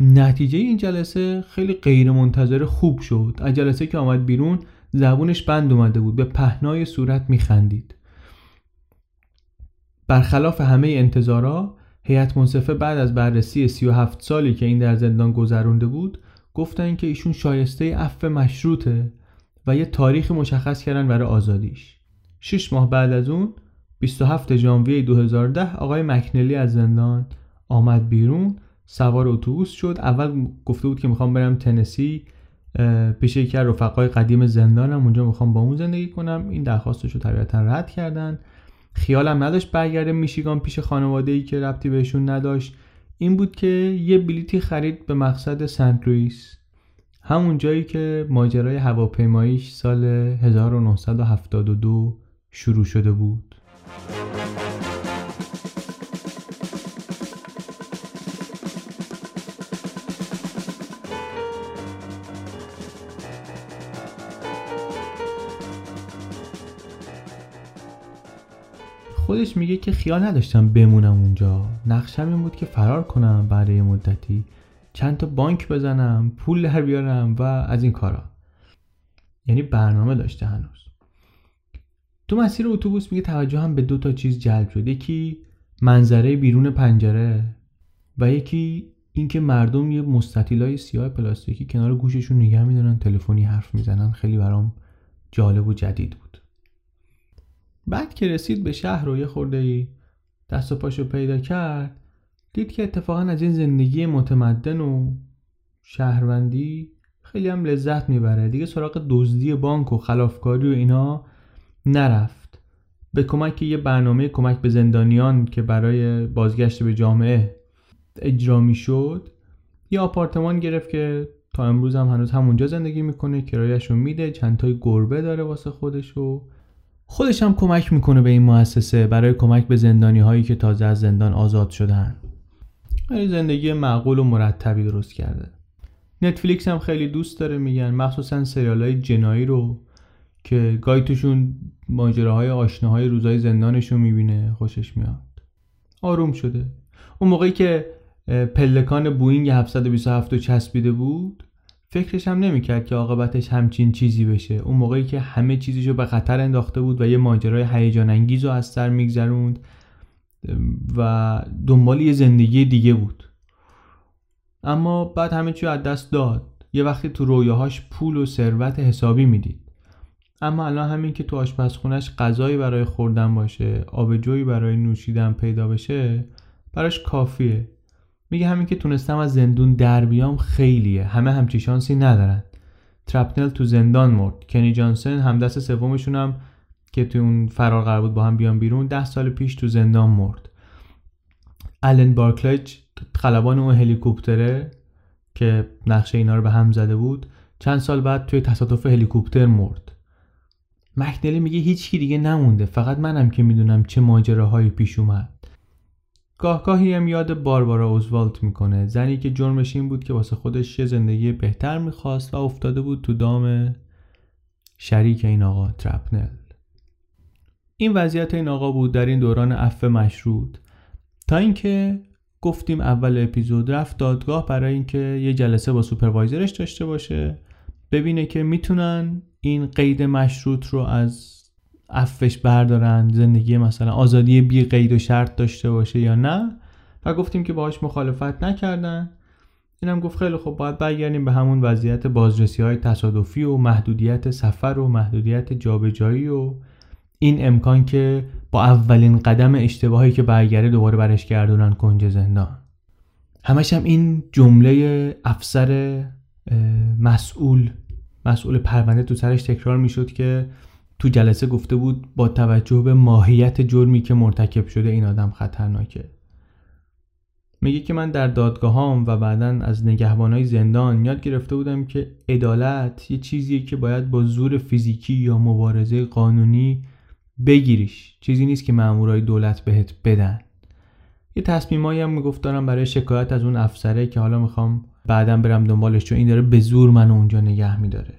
نتیجه این جلسه خیلی غیر منتظر خوب شد. از جلسه که آمد بیرون زبونش بند اومده بود به پهنای صورت میخندید. برخلاف همه انتظارا هیئت منصفه بعد از بررسی 37 سالی که این در زندان گذرونده بود گفتن که ایشون شایسته عفو مشروطه و یه تاریخ مشخص کردن برای آزادیش. 6 ماه بعد از اون 27 ژانویه 2010 آقای مکنلی از زندان آمد بیرون سوار اتوبوس شد. اول گفته بود که می‌خوام برم تنسی پیش یکی از رفقای قدیم زندانم اونجا می‌خوام با اون زندگی کنم. این درخواستش رو طبیعتا رد کردن. خیالم نداشت برگرده میشیگان پیش خانواده ای که ربطی بهشون نداشت. این بود که یه بلیتی خرید به مقصد سنت لوئیس. همون جایی که ماجرای هواپیماییش سال 1972 شروع شده بود. خودش میگه که خیال نداشتم بمونم اونجا. نقشم این بود که فرار کنم بعد یه مدتی. چند تا بانک بزنم پول در بیارم و از این کارا. یعنی برنامه داشته هنوز. تو مسیر اتوبوس میگه توجه هم به دو تا چیز جلب شد. یکی منظره بیرون پنجره و یکی اینکه مردم یه مستطیلای سیاه پلاستیکی کنار گوششون نگه میدارن تلفنی حرف می‌زنن. خیلی برام جالب و جدید بود. بعد که رسید به شهر و یه خورده ای دست و پاشو پیدا کرد دید که اتفاقا از این زندگی متمدن و شهروندی خیلی هم لذت می‌بره. دیگه سراغ دزدی بانک و خلافکاری و اینا نرفت. به کمک یه برنامه کمک به زندانیان که برای بازگشت به جامعه اجرا می‌شد یه آپارتمان گرفت که تا امروز هم هنوز همونجا زندگی می‌کنه کرایش رو میده چند تای گربه داره واسه خودش و خودش هم کمک می‌کنه به این مؤسسه برای کمک به زندانی هایی که تازه از زندان آزاد شدن زندگی معقول و مرتبی درست کرده. نتفلیکس هم خیلی دوست داره میگن. مخصوصا سریال های جنایی رو که گاهی توشون ماجراهای آشناهای روزای زندانش رو می‌بینه خوشش میاد. آروم شده. اون موقعی که پلکان بوینگ 727 رو چسبیده بود فکرش هم نمی‌کرد که عاقبتش همچین چیزی بشه. اون موقعی که همه چیزشو به خطر انداخته بود و یه ماجرای هیجان انگیز رو از سر میگذروند و دنبال یه زندگی دیگه بود. اما بعد همه چی از دست داد. یه وقتی تو رویاهاش پول و ثروت حسابی می‌دید. اما الان همین که تو آشپزخونش غذایی برای خوردن باشه آبجویی برای نوشیدن پیدا بشه براش کافیه. میگه همین که تونستم از زندون در بیام خیلیه. همه همچی شانسی ندارن. ترپنل تو زندان مرد. کنی جانسن همدست سومشون هم که تو اون فرار قرار بود با هم بیان بیرون ده سال پیش تو زندان مرد. آلن بارکلج خلبان اون هلیکوپتره که نقشه اینا رو به هم زده بود چند سال بعد توی تصادف هلیکوپتر مرد. مکنلی میگه هیچ دیگه نمونده. فقط منم که می‌دونم چه ماجراهایی پیش اومد. گاهگاهی هم یاد باربارا اوزوالت می‌کنه. زنی که جرمش این بود که واسه خودش یه زندگی بهتر می‌خواست و افتاده بود تو دام شریک این آقا ترپنل. این وضعیت این آقا بود در این دوران عفو مشروط. تا اینکه گفتیم اول اپیزود رفت دادگاه برای اینکه یه جلسه با سوپروایزرش داشته باشه ببینه که می‌تونن این قید مشروط رو از عفش بردارن زندگی مثلا آزادی بی قید و شرط داشته باشه یا نه. و گفتیم که باهاش مخالفت نکردن. اینم گفت خیلی خب باید برگردیم به همون وضعیت بازرسی های تصادفی و محدودیت سفر و محدودیت جابجایی و این امکان که با اولین قدم اشتباهی که برگرده دوباره برش گردونن کنج زندان. همش هم این جمله افسر مسئول مسئول پرونده تو سرش تکرار می‌شد که تو جلسه گفته بود با توجه به ماهیت جرمی که مرتکب شده این آدم خطرناکه. میگه که من در دادگاهام و بعدا از نگهبانای زندان یاد گرفته بودم که عدالت یه چیزیه که باید با زور فیزیکی یا مبارزه قانونی بگیریش. چیزی نیست که مامورای دولت بهت بدن. یه تصمیمایی هم می‌گفت دارم برای شکایت از اون افسره که حالا می‌خوام بعدا برم دنبالش چون این داره به زور منو اونجا نگه میداره.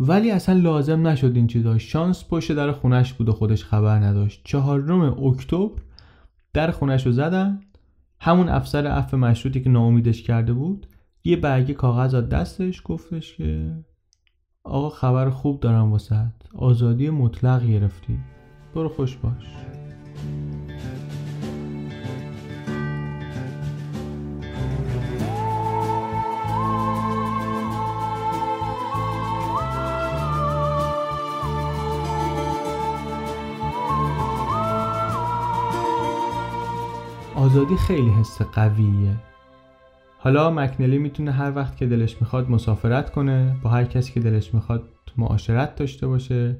ولی اصلا لازم نشد این چیزا. شانس پشت در خونش بود و خودش خبر نداشت. چهارم اکتبر در خونش رو زدن. همون افسر عفو مشروطی که ناامیدش کرده بود. یه برگه کاغذ از دستش گفتش که آقا خبر خوب دارم واسه آزادی مطلق گرفتی. برو خوش باش. آزادی خیلی حس قویه. حالا مکنلی می‌تونه هر وقت که دلش می‌خواد مسافرت کنه. با هر کسی که دلش می‌خواد معاشرت داشته باشه.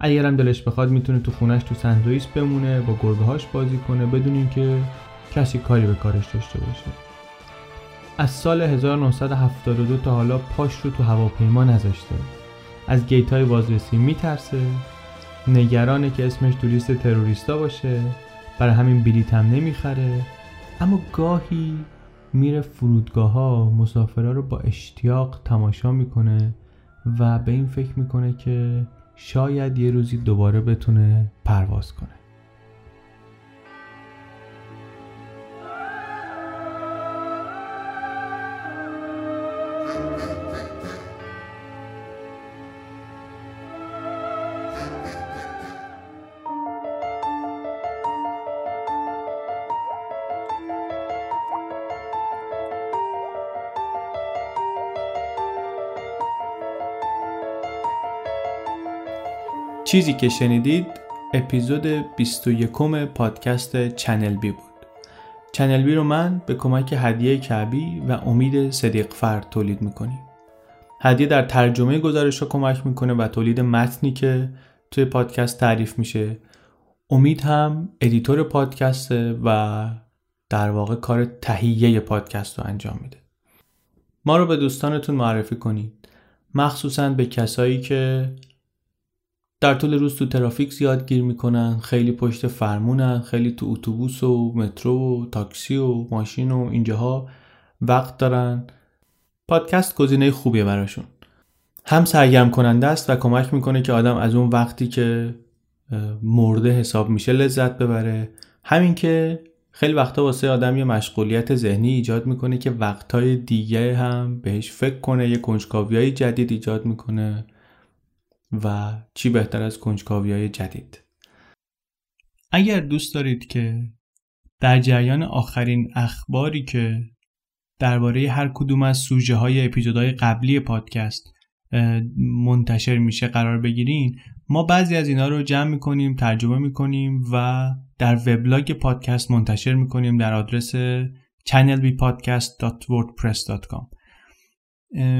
اگرم دلش بخواد می‌تونه تو خونش تو سندویس بمونه با گربه هاش بازی کنه بدون اینکه کسی کاری به کارش داشته باشه. از سال 1972 تا حالا پاش رو تو هواپیما نذاشته. از گیت های بازرسی میترسه. نگرانه که اسمش تو لیست تروریستا باشه. برای همین بلیت هم نمی‌خره. اما گاهی میره فرودگاه ها مسافرها رو با اشتیاق تماشا می‌کنه و به این فکر می‌کنه که شاید یه روزی دوباره بتونه پرواز کنه. چیزی که شنیدید اپیزود 21 پادکست چنل بی بود. چنل بی رو من به کمک هدیه کعبی و امید صدیق فرد تولید می‌کنیم. هدیه در ترجمه گزارش رو کمک می‌کنه و تولید متنی که توی پادکست تعریف میشه. امید هم ادیتور پادکسته و در واقع کار تهیه پادکست رو انجام میده. ما رو به دوستانتون معرفی کنید. مخصوصا به کسایی که در طول روز تو ترافیک زیاد گیر می‌کنن خیلی پشت فرمونن خیلی تو اتوبوس و مترو و تاکسی و ماشین و اینجاها وقت دارن. پادکست گزینه خوبیه براشون. هم سرگرم کننده است و کمک می‌کنه که آدم از اون وقتی که مرده حساب میشه لذت ببره. همین که خیلی وقتا واسه آدم یه مشغولیت ذهنی ایجاد می‌کنه که وقتهای دیگه هم بهش فکر کنه یه کنجکاوی جدید ایجاد می‌کنه. و چی بهتر از کنجکاوی های جدید. اگر دوست دارید که در جریان آخرین اخباری که درباره هر کدوم از سوژه های اپیزودهای قبلی پادکست منتشر میشه قرار بگیرین ما بعضی از اینا رو جمع می‌کنیم ترجمه می‌کنیم و در وبلاگ پادکست منتشر می‌کنیم در آدرس channelbpodcast.wordpress.com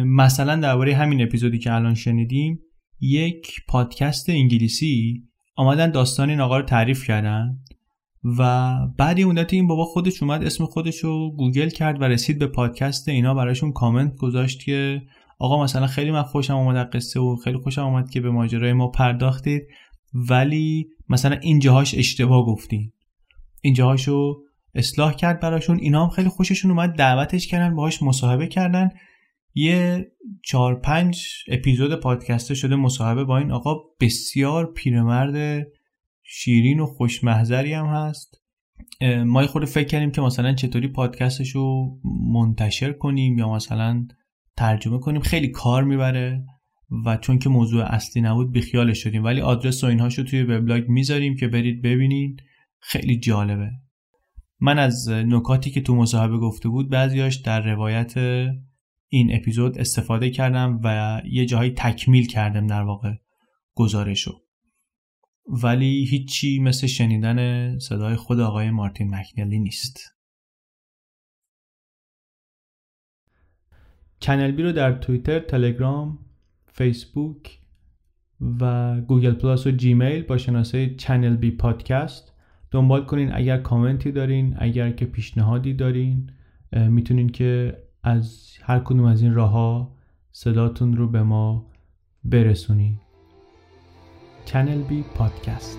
مثلا درباره همین اپیزودی که الان شنیدیم یک پادکست انگلیسی آمدن داستان این آقا رو تعریف کردن و بعد یه مدت این بابا خودش اومد اسم خودش رو گوگل کرد و رسید به پادکست اینا. براشون کامنت گذاشت که آقا مثلا خیلی من خوشم اومد قصه و خیلی خوشم اومد که به ماجرای ما پرداختید ولی مثلا اینجاهاش اشتباه گفتین. اینجاهاشو اصلاح کرد براشون. اینا هم خیلی خوششون اومد دعوتش کردن باهاش مصاحبه کردن. یه چهار پنج اپیزود پادکسته شده مصاحبه با این آقا بسیار پیرمرد شیرین و خوشمحضری هم هست. ما خود فکر کردیم که مثلا چطوری پادکستش رو منتشر کنیم یا مثلا ترجمه کنیم. خیلی کار می‌بره و چون که موضوع اصلی نبود بیخیالش شدیم. ولی آدرس و اینهاش رو توی وبلاگ می‌ذاریم که برید ببینید. خیلی جالبه. من از نکاتی که تو مصاحبه گفته بود بعضیاش در روایت این اپیزود استفاده کردم و یه جاهایی تکمیل کردم در واقع گزارشو. ولی هیچی مثل شنیدن صدای خود آقای مارتین مکنلی نیست. چنل بی رو در توییتر، تلگرام، فیسبوک و گوگل پلاس و جیمیل با شناسه چنل بی پادکست دنبال کنین. اگر کامنتی دارین اگر که پیشنهادی دارین می‌تونین که از هر کدوم از این راه ها صداتون رو به ما برسونین. چنل بی پادکست.